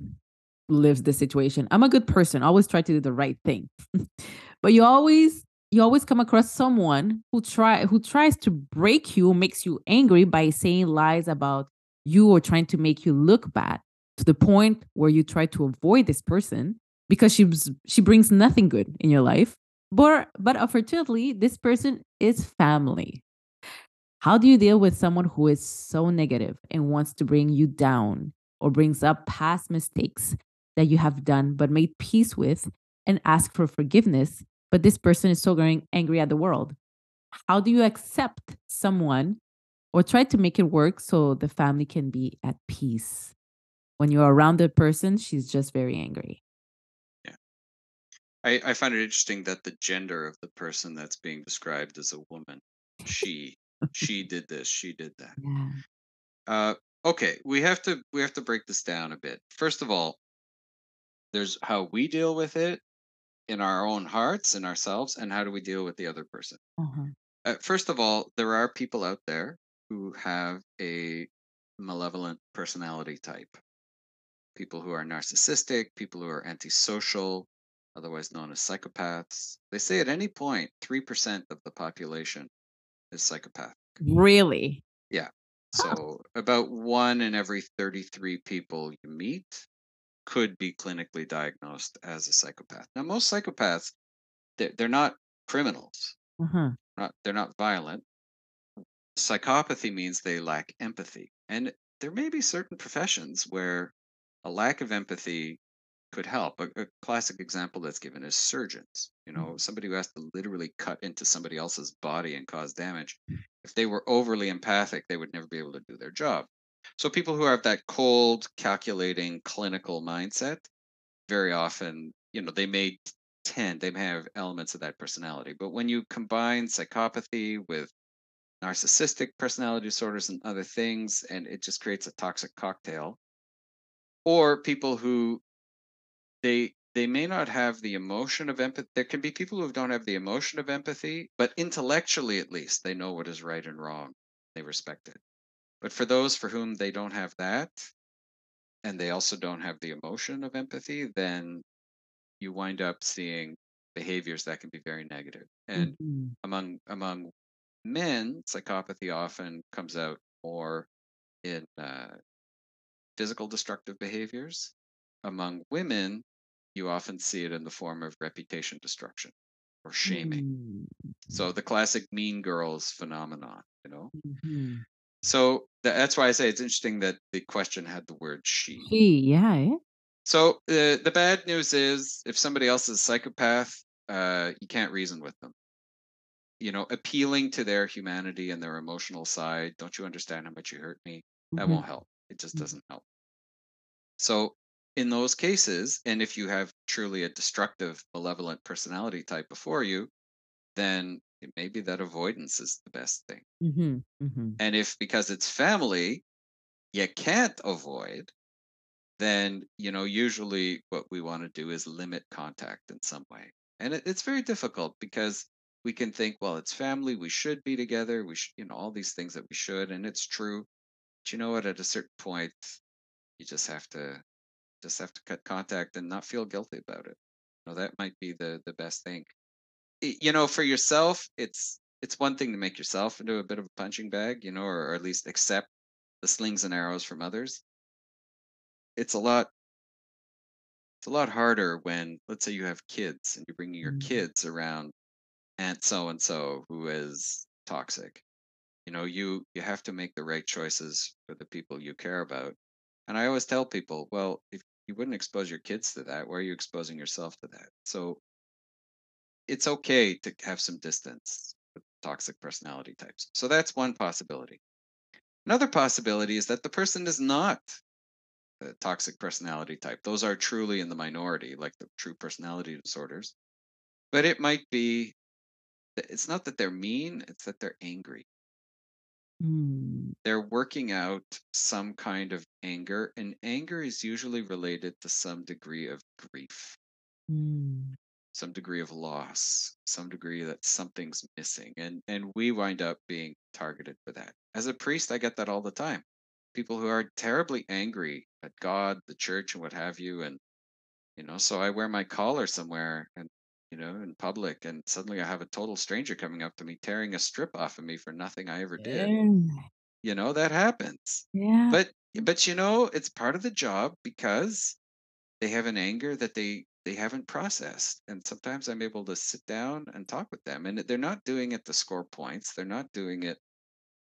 Speaker 2: lives the situation. I'm a good person. Always try to do the right thing. *laughs* but you always you always come across someone who try who tries to break you, makes you angry by saying lies about you or trying to make you look bad to the point where you try to avoid this person because she's she brings nothing good in your life. But but unfortunately, this person is family. How do you deal with someone who is so negative and wants to bring you down or brings up past mistakes that you have done but made peace with and ask for forgiveness, but this person is so going angry at the world? How do you accept someone or try to make it work so the family can be at peace? When you're around the person, she's just very angry.
Speaker 3: Yeah. I, I find it interesting that the gender of the person that's being described is a woman. She she did this, she did that.
Speaker 2: Yeah.
Speaker 3: Uh, okay, we have to we have to break this down a bit. First of all, there's how we deal with it in our own hearts and ourselves, and how do we deal with the other person.
Speaker 2: Uh-huh.
Speaker 3: Uh, first of all, there are people out there who have a malevolent personality type. People who are narcissistic, people who are antisocial, otherwise known as psychopaths. They say at any point, 3% of the population is psychopath.
Speaker 2: Really?
Speaker 3: Yeah.
Speaker 2: Huh.
Speaker 3: So about one in every 33 people you meet could be clinically diagnosed as a psychopath. Now, most psychopaths, they're, they're not criminals.
Speaker 2: Uh-huh.
Speaker 3: Not, they're not violent. Psychopathy means they lack empathy. And there may be certain professions where a lack of empathy could help. A, a classic example that's given is surgeons. You mm. know, somebody who has to literally cut into somebody else's body and cause damage. If they were overly empathic, they would never be able to do their job. So people who have that cold, calculating, clinical mindset, very often, you know, they may tend, they may have elements of that personality. But when you combine psychopathy with narcissistic personality disorders and other things, and it just creates a toxic cocktail. Or people who they they may not have the emotion of empathy. There can be people who don't have the emotion of empathy, but intellectually at least they know what is right and wrong. They respect it. But for those for whom they don't have that, and they also don't have the emotion of empathy, then you wind up seeing behaviors that can be very negative. And
Speaker 2: Mm-hmm.
Speaker 3: among among men, psychopathy often comes out more in uh, physical destructive behaviors. Among women, you often see it in the form of reputation destruction or shaming.
Speaker 2: Mm-hmm.
Speaker 3: So the classic mean girls phenomenon, you know.
Speaker 2: Mm-hmm.
Speaker 3: So tha- that's why I say it's interesting that the question had the word she.
Speaker 2: He, yeah. eh?
Speaker 3: So uh, the bad news is if somebody else is a psychopath, uh, you can't reason with them. You know, appealing to their humanity and their emotional side. Don't you understand how much you hurt me? That
Speaker 2: Mhm.
Speaker 3: won't help. It just
Speaker 2: Mhm.
Speaker 3: doesn't help. So in those cases, and if you have truly a destructive, malevolent personality type before you, then it may be that avoidance is the best thing.
Speaker 2: Mhm, mhm.
Speaker 3: And if because it's family, you can't avoid, then you know usually what we want to do is limit contact in some way. And it, it's very difficult because we can think, well, it's family, we should be together, we should, you know, all these things that we should, and it's true. But you know what? At a certain point, you just have to just have to cut contact and not feel guilty about it. You know, that might be the the best thing. Y- You know, for yourself, it's it's one thing to make yourself into a bit of a punching bag, you know, or, or at least accept the slings and arrows from others. It's a lot it's a lot harder when let's say you have kids and you're bringing your
Speaker 2: Mm.
Speaker 3: kids around aunt so and so who is toxic. You know, you you have to make the right choices for the people you care about. And I always tell people, well, if you wouldn't expose your kids to that, why are you exposing yourself to that? So it's okay to have some distance with toxic personality types. So that's one possibility. Another possibility is that the person is not a toxic personality type. Those are truly in the minority, like the true personality disorders. But it might be, it's not that they're mean, it's that they're angry.
Speaker 2: Mm,
Speaker 3: They're working out some kind of anger, and anger is usually related to some degree of grief.
Speaker 2: mm,
Speaker 3: some degree of loss, some degree that something's missing. And and we wind up being targeted for that. As a priest, I get that all the time. People who are terribly angry at God, the church, and what have you. And you know, so I wear my collar somewhere and you know, in public, and suddenly I have a total stranger coming up to me, tearing a strip off of me for nothing I ever did. You know, that happens.
Speaker 2: yeah.
Speaker 3: But but you know, it's part of the job because they have an anger that they they haven't processed and sometimes i'm able to sit down and talk with them and they're not doing it to score points they're not doing it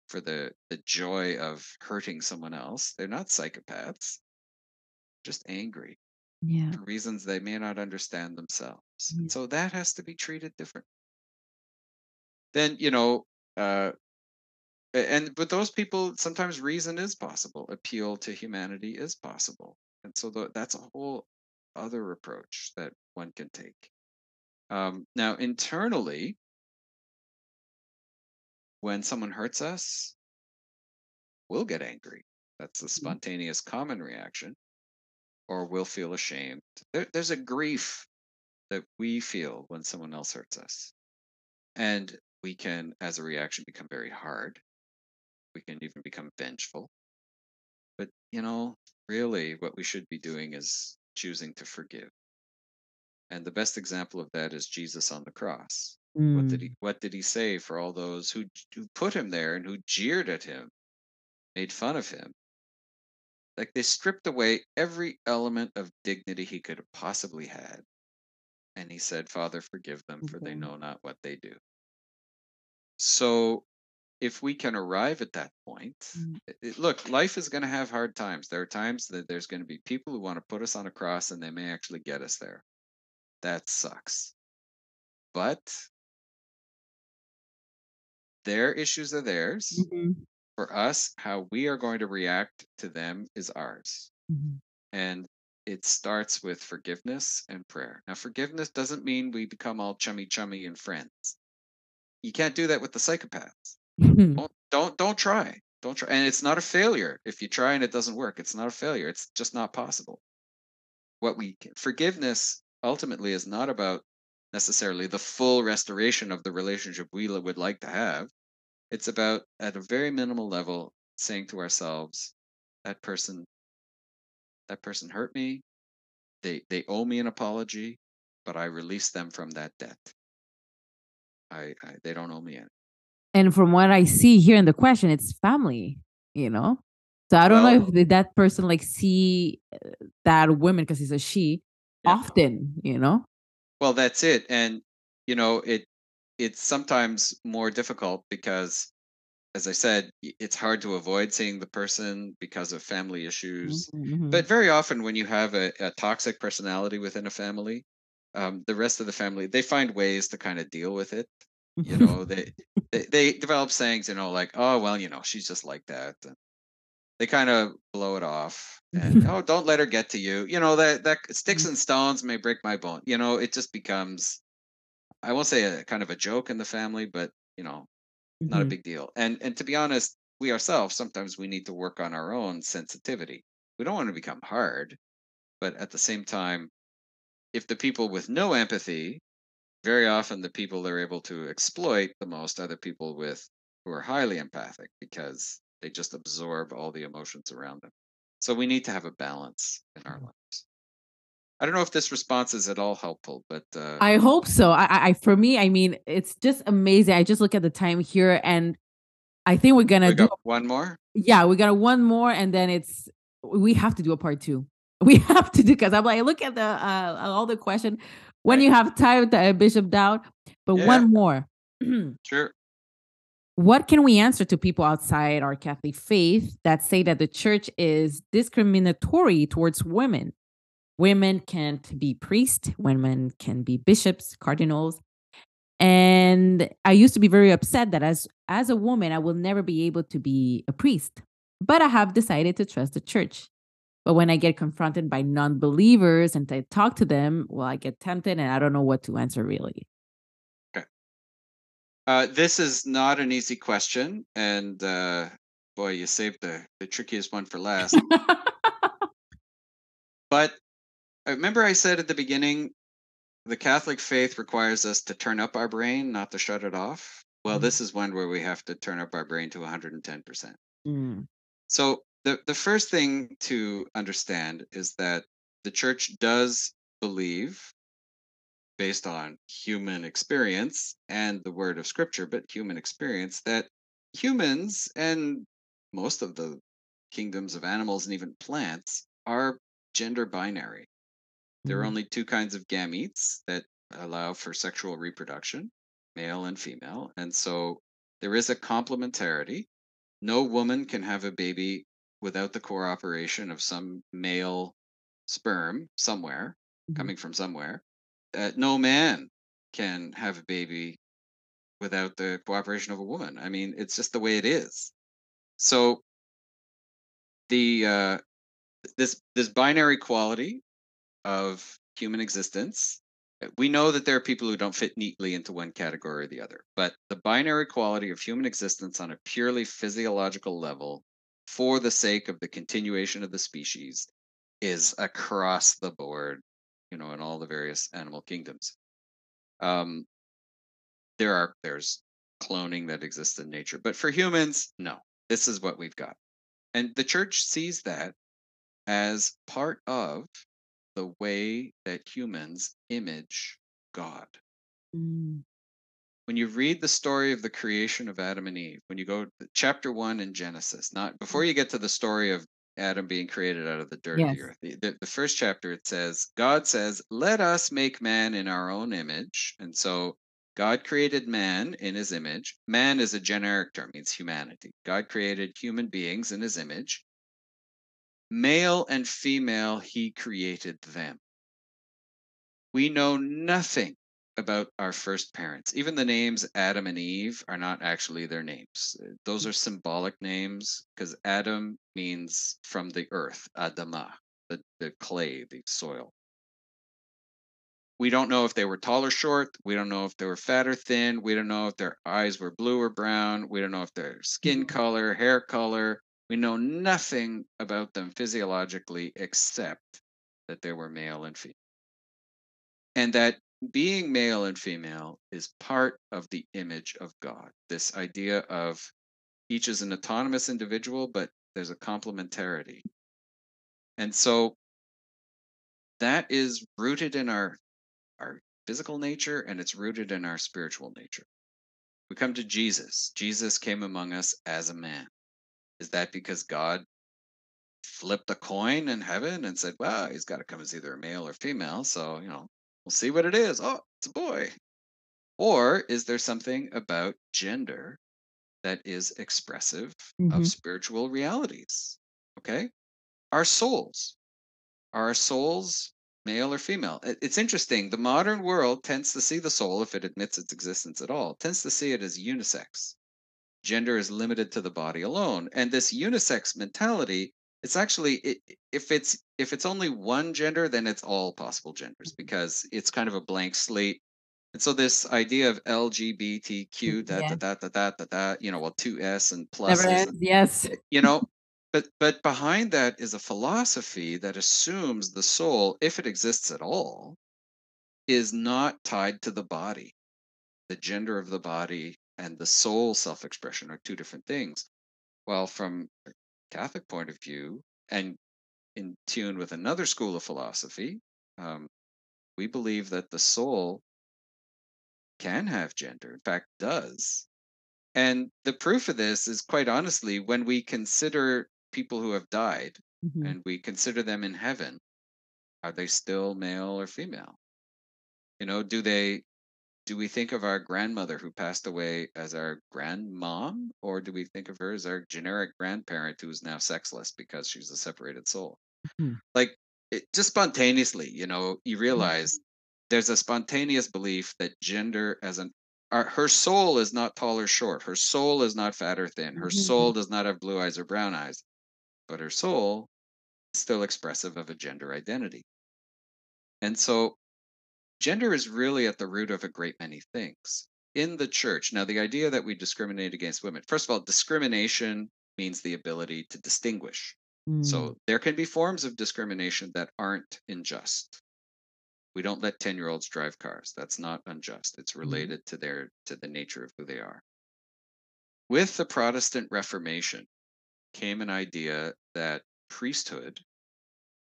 Speaker 3: for the the joy of hurting someone else they're not psychopaths just angry
Speaker 2: yeah.
Speaker 3: for reasons they may not understand themselves
Speaker 2: Yeah.
Speaker 3: so that has to be treated different then you know uh and with those people sometimes reason is possible appeal to humanity is possible and so tho- that's a whole other approach that one can take um, now internally when someone hurts us we'll get angry that's the spontaneous common reaction or we'll feel ashamed there, there's a grief that we feel when someone else hurts us and we can as a reaction become very hard we can even become vengeful But you know, really, what we should be doing is choosing to forgive. And the best example of that is Jesus on the cross. What did
Speaker 2: Mm,
Speaker 3: he What did he say for all those who who put him there and who jeered at him, made fun of him? Like they stripped away every element of dignity he could have possibly had, and he said, "Father, forgive them, for they know not what they do." So if we can arrive at that point,
Speaker 2: Mm.
Speaker 3: it- it- look, life is going to have hard times. There are times that there's going to be people who want to put us on a cross and they may actually get us there. That sucks. But their issues are theirs.
Speaker 2: Mhm.
Speaker 3: for us, how we are going to react to them is ours.
Speaker 2: Mhm.
Speaker 3: And it starts with forgiveness and prayer. Now, forgiveness doesn't mean we become all chummy chummy and friends. You can't do that with the psychopaths. Mm-hmm. Don't don't don't try. Don't try. And it's not a failure if you try and it doesn't work. It's not a failure. It's just not possible. What we can, forgiveness ultimately is not about necessarily the full restoration of the relationship we would like to have. It's about at a very minimal level saying to ourselves, that person that person hurt me. They they owe me an apology, but I release them from that debt. I, I they don't owe me any.
Speaker 2: and from what I see here in the question, it's family, you know? So I don't know if that person like see uh, that woman because he's a she
Speaker 3: Yeah.
Speaker 2: often, you know?
Speaker 3: Well, that's it. And you know, it it's sometimes more difficult because as I said, it's hard to avoid seeing the person because of family issues.
Speaker 2: Mhm, mhm.
Speaker 3: But very often when you have a, a toxic personality within a family, um, the rest of the family they find ways to kind of deal with it. You *laughs* know, they, they they develop sayings, you know, like, oh well, you know, she's just like that. And they kind of blow it off. And *laughs* oh, don't let her get to you. You know, that that sticks and stones may break my bone. You know, it just becomes I won't say a kind of a joke in the family, but you know, not a
Speaker 2: Mhm.
Speaker 3: big deal. And and to be honest, we ourselves sometimes we need to work on our own sensitivity. We don't want to become hard, but at the same time, if the people with no empathy, very often the people they're able to exploit the most are the people with who are highly empathic because they just absorb all the emotions around them. So we need to have a balance in our lives. I don't know if this response is at all helpful, but uh,
Speaker 2: I hope so. I, I, for me, I mean, it's just amazing. I just look at the time here, and I think we're gonna
Speaker 3: we
Speaker 2: do.
Speaker 3: got one more.
Speaker 2: Yeah, we got one more, and then it's we have to do a part two. *laughs* We have to do because I'm like, look at the uh, all the question when
Speaker 3: Right.
Speaker 2: you have time with uh, Bishop Dowd, but
Speaker 3: Yeah.
Speaker 2: one more. *clears throat*
Speaker 3: Sure.
Speaker 2: what can we answer to people outside our Catholic faith that say that the church is discriminatory towards women? Women can't be priests, women can be bishops, cardinals. And I used to be very upset that as as a woman, I will never be able to be a priest. But I have decided to trust the church. But when I get confronted by non-believers and I talk to them, well, I get tempted and I don't know what to answer really.
Speaker 3: Uh, this is not an easy question, and uh, boy, you saved the, the trickiest one for last. *laughs* but uh, remember, I said at the beginning, the Catholic faith requires us to turn up our brain, not to shut it off. Well,
Speaker 2: Mhm.
Speaker 3: this is one where we have to turn up our brain to 110%.
Speaker 2: Mm,
Speaker 3: So the, the first thing to understand is that the church does believe, based on human experience and the word of scripture, but human experience, that humans and most of the kingdoms of animals and even plants are gender binary. There are
Speaker 2: Mhm.
Speaker 3: only two kinds of gametes that allow for sexual reproduction, male and female. And so there is a complementarity. No woman can have a baby without the cooperation of some male sperm somewhere,
Speaker 2: Mhm.
Speaker 3: coming from somewhere. Uh, no man can have a baby without the cooperation of a woman. I mean, it's just the way it is. So the uh, this this binary quality of human existence. uh, We know that there are people who don't fit neatly into one category or the other, but the binary quality of human existence on a purely physiological level, for the sake of the continuation of the species, is across the board, you know, in all the various animal kingdoms. Um, there are there's cloning that exists in nature, but for humans, no. This is what we've got, and the church sees that as part of the way that humans image God.
Speaker 2: Mm,
Speaker 3: When you read the story of the creation of Adam and Eve, when you go to chapter one in Genesis, not before you get to the story of Adam being created out of the dirt of the earth, the, the, the first chapter it says, God says, Let us make man in our own image. And so God created man in his image. Man is a generic term, means humanity. God created human beings in his image. Male and female, he created them. We know nothing about our first parents. Even the names Adam and Eve are not actually their names. Those are symbolic names because Adam means from the earth, Adama, the, the clay, the soil. We don't know if they were tall or short. We don't know if they were fat or thin. We don't know if their eyes were blue or brown. We don't know if their skin
Speaker 2: Mm-hmm.
Speaker 3: color, hair color. We know nothing about them physiologically except that they were male and female. And that being male and female is part of the image of God. This idea of each is an autonomous individual, but there's a complementarity. And so that is rooted in our our physical nature and it's rooted in our spiritual nature. We come to Jesus. Jesus came among us as a man. Is that because God flipped a coin in heaven and said, well, he's got to come as either a male or female. So, you know, we'll see what it is. Oh, it's a boy. Or is there something about gender that is expressive
Speaker 2: Mhm.
Speaker 3: of spiritual realities? Okay. Our souls. Are our souls male or female? It's interesting. The modern world tends to see the soul, if it admits its existence at all, tends to see it as unisex. Gender is limited to the body alone. And this unisex mentality, it's actually it, if it's if it's only one gender, then it's all possible genders mm-hmm. because it's kind of a blank slate. And so this idea of LGBTQ, da
Speaker 2: Yeah.
Speaker 3: da da da da da, you know, well, two S and
Speaker 2: plus. Yes.
Speaker 3: Eh, you know but but behind that is a philosophy that assumes the soul if it exists at all is not tied to the body the gender of the body and the soul self-expression are two different things Well, from a catholic point of view and in tune with another school of philosophy um, we believe that the soul can have gender in fact does and the proof of this is quite honestly when we consider people who have died
Speaker 2: Mhm.
Speaker 3: and we consider them in heaven, are they still male or female? You know, do they do we think of our grandmother who passed away as our grandmom, or do we think of her as our generic grandparent who is now sexless because she's a separated soul?
Speaker 2: Mhm.
Speaker 3: Like it, just spontaneously, you know, you realize there's a spontaneous belief that gender as an our, her soul is not tall or short. Her soul is not fat or thin. Her
Speaker 2: Mhm.
Speaker 3: soul does not have blue eyes or brown eyes, but her soul is still expressive of a gender identity. And so gender is really at the root of a great many things in the church. Now, the idea that we discriminate against women, first of all, discrimination means the ability to distinguish.
Speaker 2: Mm.
Speaker 3: So there can be forms of discrimination that aren't unjust. We don't let 10 year olds drive cars. That's not unjust. It's related to their to the nature of who they are. With the Protestant Reformation came an idea that priesthood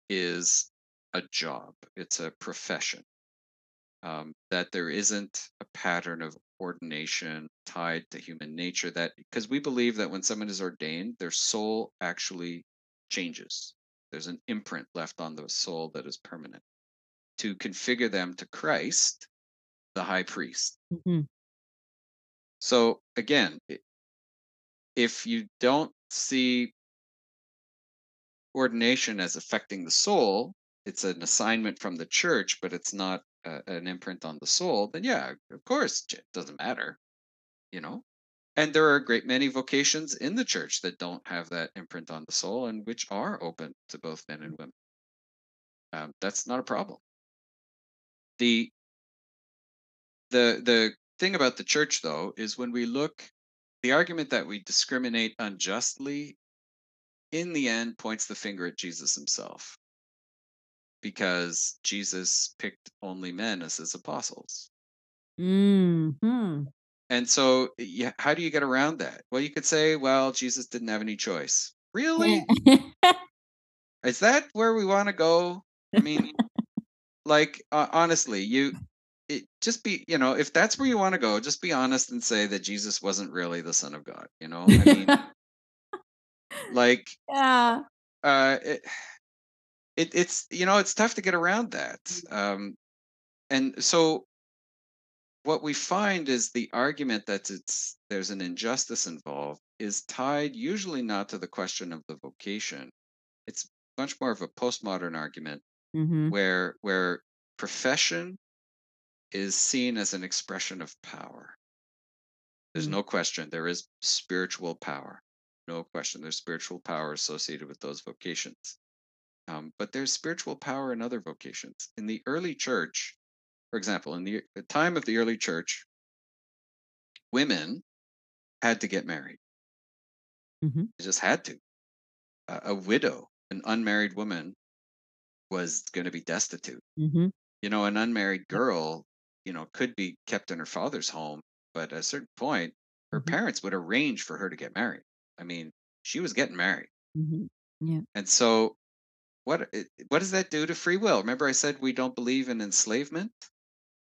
Speaker 3: is a job, it's a profession. Um, that there isn't a pattern of ordination tied to human nature that because we believe that when someone is ordained their soul actually changes. There's an imprint left on the soul that is permanent. To configure them to christ the high priest.
Speaker 2: Mhm.
Speaker 3: so again if you don't see ordination as affecting the soul it's an assignment from the church but it's not uh, an imprint on the soul then yeah of course it doesn't matter you know? And there are a great many vocations in the church that don't have that imprint on the soul and which are open to both men and women. Um, that's not a problem. The the the thing about the church though is when we look the argument that we discriminate unjustly in the end points the finger at jesus himself because jesus picked only men as his apostles.
Speaker 2: Mhm.
Speaker 3: and so yeah, how do you get around that? Well you could say well jesus didn't have any choice. Really? *laughs* Is that where we want to go? I mean like uh, honestly you it, just be you know if that's where you want to go just be honest and say that jesus wasn't really the son of god you know? I mean *laughs* like
Speaker 2: yeah.
Speaker 3: uh it, it it's you know it's tough to get around that um and so what we find is the argument that it's there's an injustice involved is tied usually not to the question of the vocation it's much more of a postmodern argument
Speaker 2: Mhm.
Speaker 3: where where profession is seen as an expression of power. There's
Speaker 2: Mm.
Speaker 3: no question there is spiritual power. No question there's spiritual power associated with those vocations. Um, but there's spiritual power in other vocations. In the early church, for example, in the, the time of the early church, women had to get married.
Speaker 2: Mhm.
Speaker 3: They just had to. A a widow, an unmarried woman, was going to be destitute.
Speaker 2: Mhm.
Speaker 3: You know, an unmarried girl, you know, could be kept in her father's home, but at a certain point, her
Speaker 2: Mhm.
Speaker 3: parents would arrange for her to get married. I mean, she was getting married.
Speaker 2: Mhm. Yeah.
Speaker 3: And so what what does that do to free will? Remember I said we don't believe in enslavement?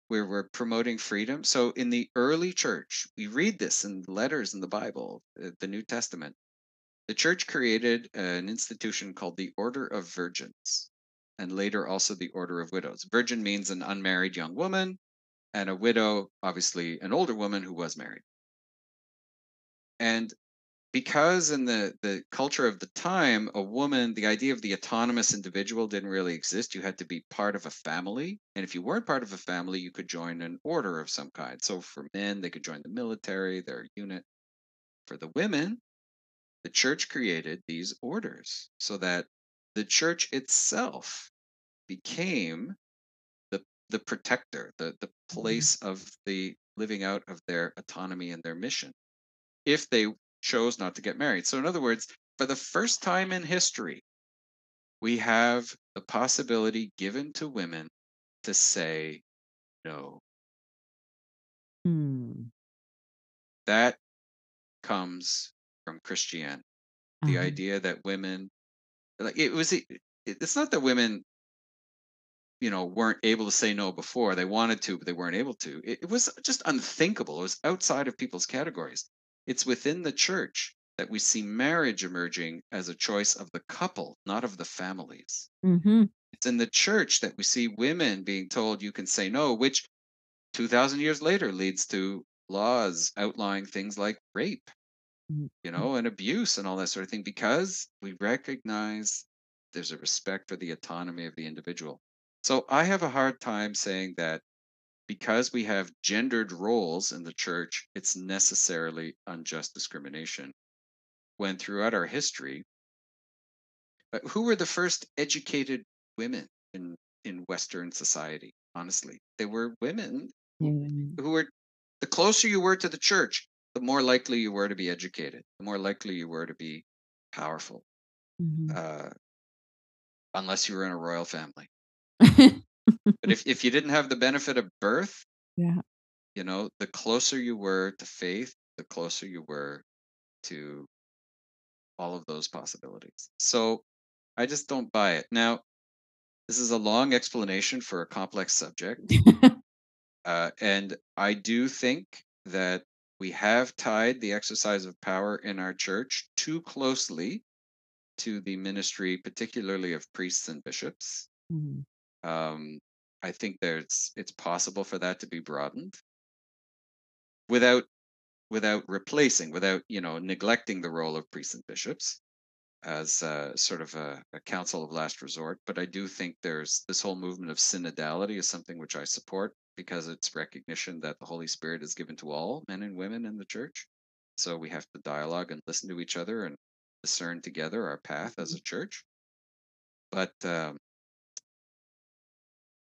Speaker 3: Where we're promoting freedom. So in the early church, we read this in letters in the Bible, uh, the New Testament. The church created an institution called the Order of Virgins, and later also the Order of Widows. Virgin means an unmarried young woman, and a widow, obviously an older woman who was married. And because in the, the culture of the time, a woman, the idea of the autonomous individual didn't really exist. You had to be part of a family. And if you weren't part of a family, you could join an order of some kind. So for men, they could join the military, their unit. For the women, the church created these orders so that the church itself became the the protector, the the mm-hmm. place of the living out of their autonomy and their mission if they chose not to get married. So in other words, for the first time in history, we have the possibility given to women to say no.
Speaker 2: Hmm.
Speaker 3: That comes from Christianity. The
Speaker 2: Uh-huh.
Speaker 3: idea that women like it was it, it's not that women you know weren't able to say no before they wanted to but they weren't able to it, it was just unthinkable it was outside of people's categories it's within the church that we see marriage emerging as a choice of the couple not of the families
Speaker 2: Mhm.
Speaker 3: it's in the church that we see women being told you can say no which 2000 years later leads to laws outlawing things like rape
Speaker 2: Mhm.
Speaker 3: you know and abuse and all that sort of thing because we recognize there's a respect for the autonomy of the individual so I have a hard time saying that because we have gendered roles in the church, it's necessarily unjust discrimination. When throughout our history, uh, who were the first educated women in, in Western society? Honestly, they were women who were the closer you were to the church, the more likely you were to be educated, the more likely you were to be powerful,
Speaker 2: Mhm.
Speaker 3: uh, unless you were in a royal family. *laughs* *laughs* But if, if you didn't have the benefit of birth, *laughs*
Speaker 2: yeah.
Speaker 3: you know, the closer you were to faith, the closer you were to all of those possibilities. So I just don't buy it. Now, this is a long explanation for a complex subject. *laughs* Uh, and I do think that we have tied the exercise of power in our church too closely to the ministry, particularly of priests and bishops.
Speaker 2: Mhm.
Speaker 3: Um, I think there's it's possible for that to be broadened without without replacing, without you know neglecting the role of priests and bishops as uh, sort of a, a council of last resort. But I do think there's this whole movement of synodality is something which I support because it's recognition that the Holy Spirit is given to all men and women in the church. So we have to dialogue and listen to each other and discern together our path as a church. But um,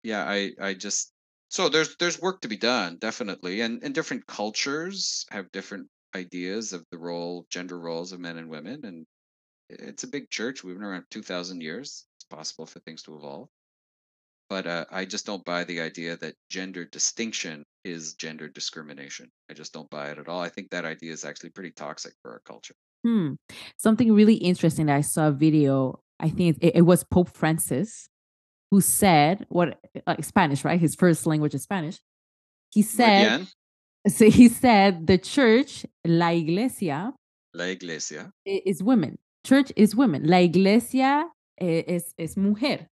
Speaker 3: yeah, I I just so there's there's work to be done definitely, and and different cultures have different ideas of the role, gender roles of men and women, and it's a big church. We've been around two thousand years. It's possible for things to evolve, but uh, I just don't buy the idea that gender distinction is gender discrimination. I just don't buy it at all. I think that idea is actually pretty toxic for our culture.
Speaker 2: Hmm. Something really interesting. I saw a video. I think it, it was Pope Francis who said what like Spanish, right? His first language is Spanish. He said, so he said the church, la iglesia,
Speaker 3: la iglesia.
Speaker 2: is women. Church is women. La iglesia eh, is is mujer.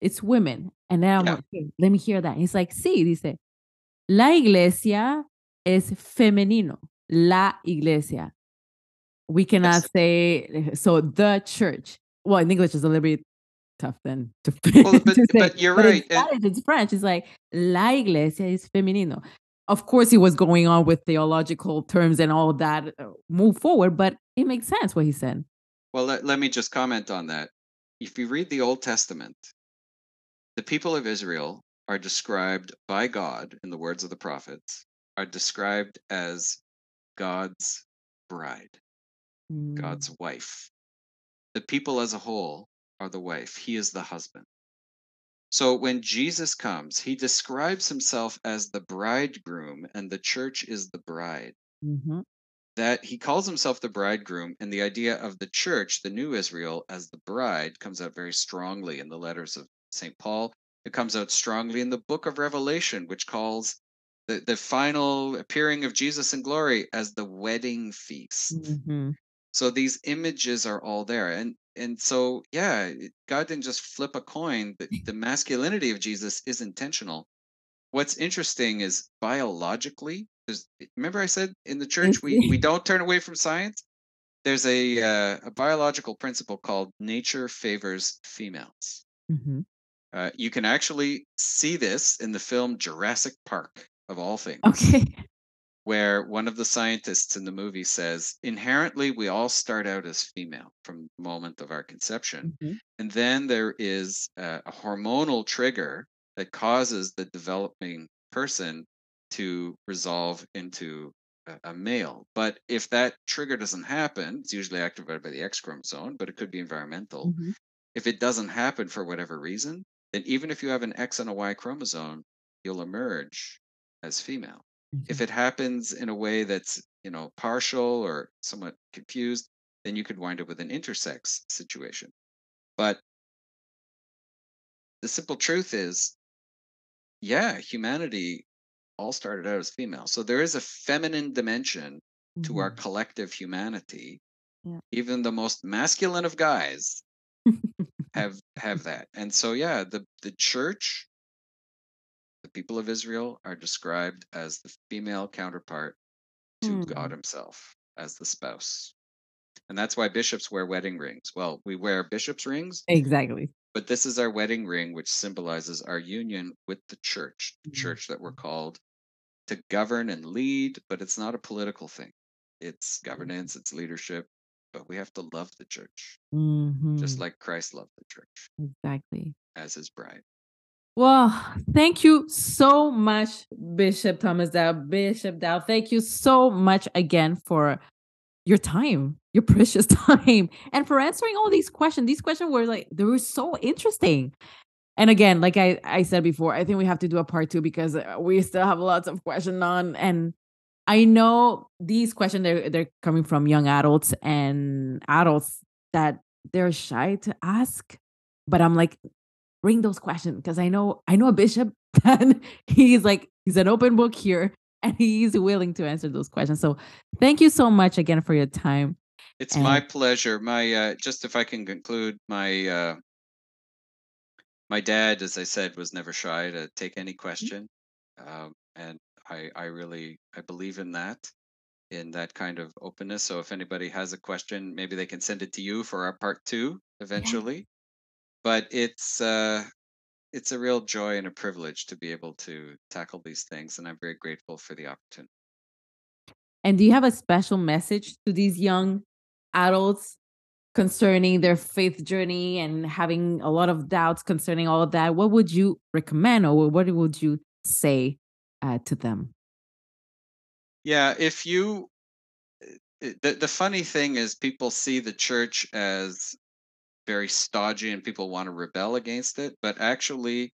Speaker 2: It's women. And I'm
Speaker 3: Yeah.
Speaker 2: like, "Okay, let me hear that. He's like, sí, dice, la iglesia es femenino. La iglesia. We cannot
Speaker 3: Yes.
Speaker 2: say eh, so the church. Well, in English is a little bit tough then *laughs* to,
Speaker 3: well, but,
Speaker 2: to say.
Speaker 3: but you're
Speaker 2: but
Speaker 3: right.
Speaker 2: Spanish, it's French. It's like la iglesia es femenino. Of course, he was going on with theological terms and all that. Uh, move forward, but it makes sense what he said.
Speaker 3: Well, let, let me just comment on that. If you read the Old Testament, the people of Israel are described by God, in the words of the prophets, are described as God's bride, mm. God's wife. The people as a whole are the wife, He is the husband. So when Jesus comes, He describes Himself as the bridegroom, and the church is the bride. Mm-hmm. That He calls Himself the bridegroom, and the idea of the church, the new Israel, as the bride comes out very strongly in the letters of St. Paul. It comes out strongly in the book of Revelation, which calls the, the final appearing of Jesus in glory as the wedding feast. Mm-hmm. So these images are all there. And and so yeah, God didn't just flip a coin. The, the masculinity of Jesus is intentional. What's interesting is biologically, there's remember I said in the church we, we *laughs* don't turn away from science? There's a uh, a biological principle called nature favors females. Mm-hmm. Uh, you can actually see this in the film Jurassic Park of all things.
Speaker 2: Okay.
Speaker 3: Where one of the scientists in the movie says, inherently, we all start out as female from the moment of our conception. Mm-hmm. And then there is a, a hormonal trigger that causes the developing person to resolve into a, a, male. But if that trigger doesn't happen, it's usually activated by the X chromosome, but it could be environmental. Mm-hmm. If it doesn't happen for whatever reason, then even if you have an X and a Y chromosome, you'll emerge as female. Mm-hmm. If it happens in a way that's, you know, partial or somewhat confused, then you could wind up with an intersex situation. But the simple truth is, yeah, humanity all started out as female. So there is a feminine dimension mm-hmm. to our mm-hmm. collective humanity. Yeah. Even the most masculine of guys *laughs* have have that. And so yeah, the the church the people of Israel are described as the female counterpart to mm. God Himself as the spouse. And that's why bishops wear wedding rings. Well, we wear bishops' rings.
Speaker 2: Exactly.
Speaker 3: But this is our wedding ring, which symbolizes our union with the church, the mm. church that we're called to govern and lead, but it's not a political thing. It's governance, it's leadership, but we have to love the church, mm-hmm. just like Christ loved the church.
Speaker 2: Exactly.
Speaker 3: As his bride.
Speaker 2: Well, thank you so much, Bishop Thomas Dowd. Bishop Dowd, thank you so much again for your time, your *laughs* precious time, and for answering all these questions. These questions were like, they were so interesting. And again, like I, I said before, I think we have to do a part two because uh, we still have lots of questions on. And I know these questions, they're, they're coming from young adults and adults that they're shy to ask. But I'm like, bring those questions because I know I know a bishop *laughs* that he's like he's an open book here and he's willing to answer those questions. So thank you so much again for your time.
Speaker 3: It's and- my pleasure. My uh, just if I can conclude my uh, my dad, as I said, was never shy to take any question, um, and I I really I believe in that in that kind of openness. So if anybody has a question, maybe they can send it to you for our part two eventually but it's uh, it's a real joy and a privilege to be able to tackle these things, and I'm very grateful for the opportunity.
Speaker 2: And do you have a special message to these young adults concerning their faith journey and having a lot of doubts concerning all of that? What would you recommend, or what would you say uh, to them?
Speaker 3: Yeah, if you eh, the, the funny thing is people see the church as very stodgy and people want to rebel against it. But actually,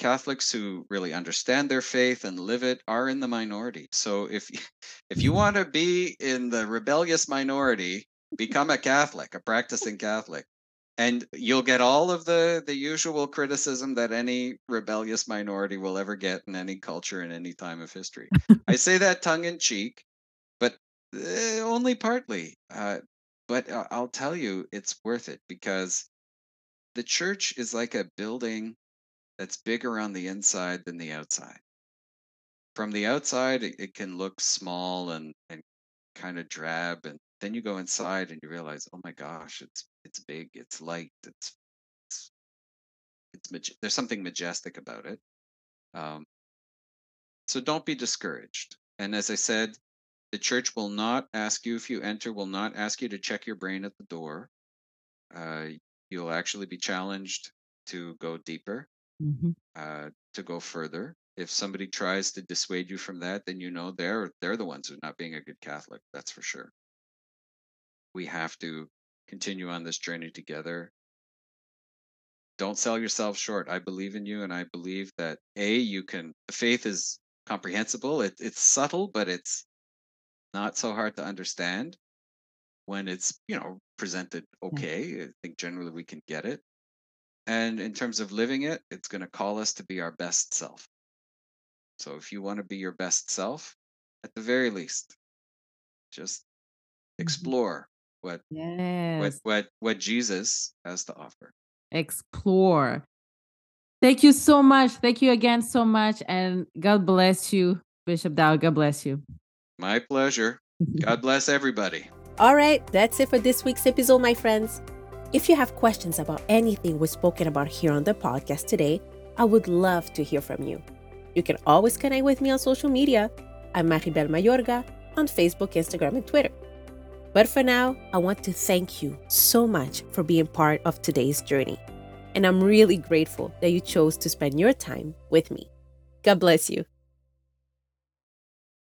Speaker 3: Catholics who really understand their faith and live it are in the minority. So if *laughs* if you want to be in the rebellious minority, become a Catholic, a practicing Catholic, and you'll get all of the the usual criticism that any rebellious minority will ever get in any culture in any time of history. I *laughs* say that tongue in cheek, but uh, only partly. Uh, but uh, I'll tell you, it's worth it because the church is like a building that's bigger on the inside than the outside. From the outside, it, can look small and, and kind of drab. And then you go inside and you realize, oh my gosh, it's it's big, it's light, it's it's there's something majestic about it. Um, so don't be discouraged. And as I said, the church will not ask you if you enter, will not ask you to check your brain at the door. Uh, you'll actually be challenged to go deeper,
Speaker 2: Mhm.
Speaker 3: uh, to go further. If somebody tries to dissuade you from that, then you know they're they're the ones who are not being a good Catholic. That's for sure. We have to continue on this journey together. Don't sell yourself short. I believe in you, and I believe that a you can. Faith is comprehensible. It, it's subtle, but it's not so hard to understand when it's you know presented okay. I think generally we can get it. And in terms of living it, it's going to call us to be our best self. So if you want to be your best self, at the very least, just
Speaker 2: Mhm.
Speaker 3: explore what what
Speaker 2: Yes.
Speaker 3: what what Jesus has to offer.
Speaker 2: Explore. Thank you so much. Thank you again so much. And God bless you, Bishop Dowd. God bless you.
Speaker 3: My pleasure. God *laughs* bless everybody.
Speaker 1: All right, that's it for this week's episode, my friends. If you have questions about anything we've spoken about here on the podcast today, I would love to hear from you. You can always connect with me on social media. I'm Marybel Mayorga on Facebook, Instagram, and Twitter. But for now, I want to thank you so much for being part of today's journey. And I'm really grateful that you chose to spend your time with me. God bless you.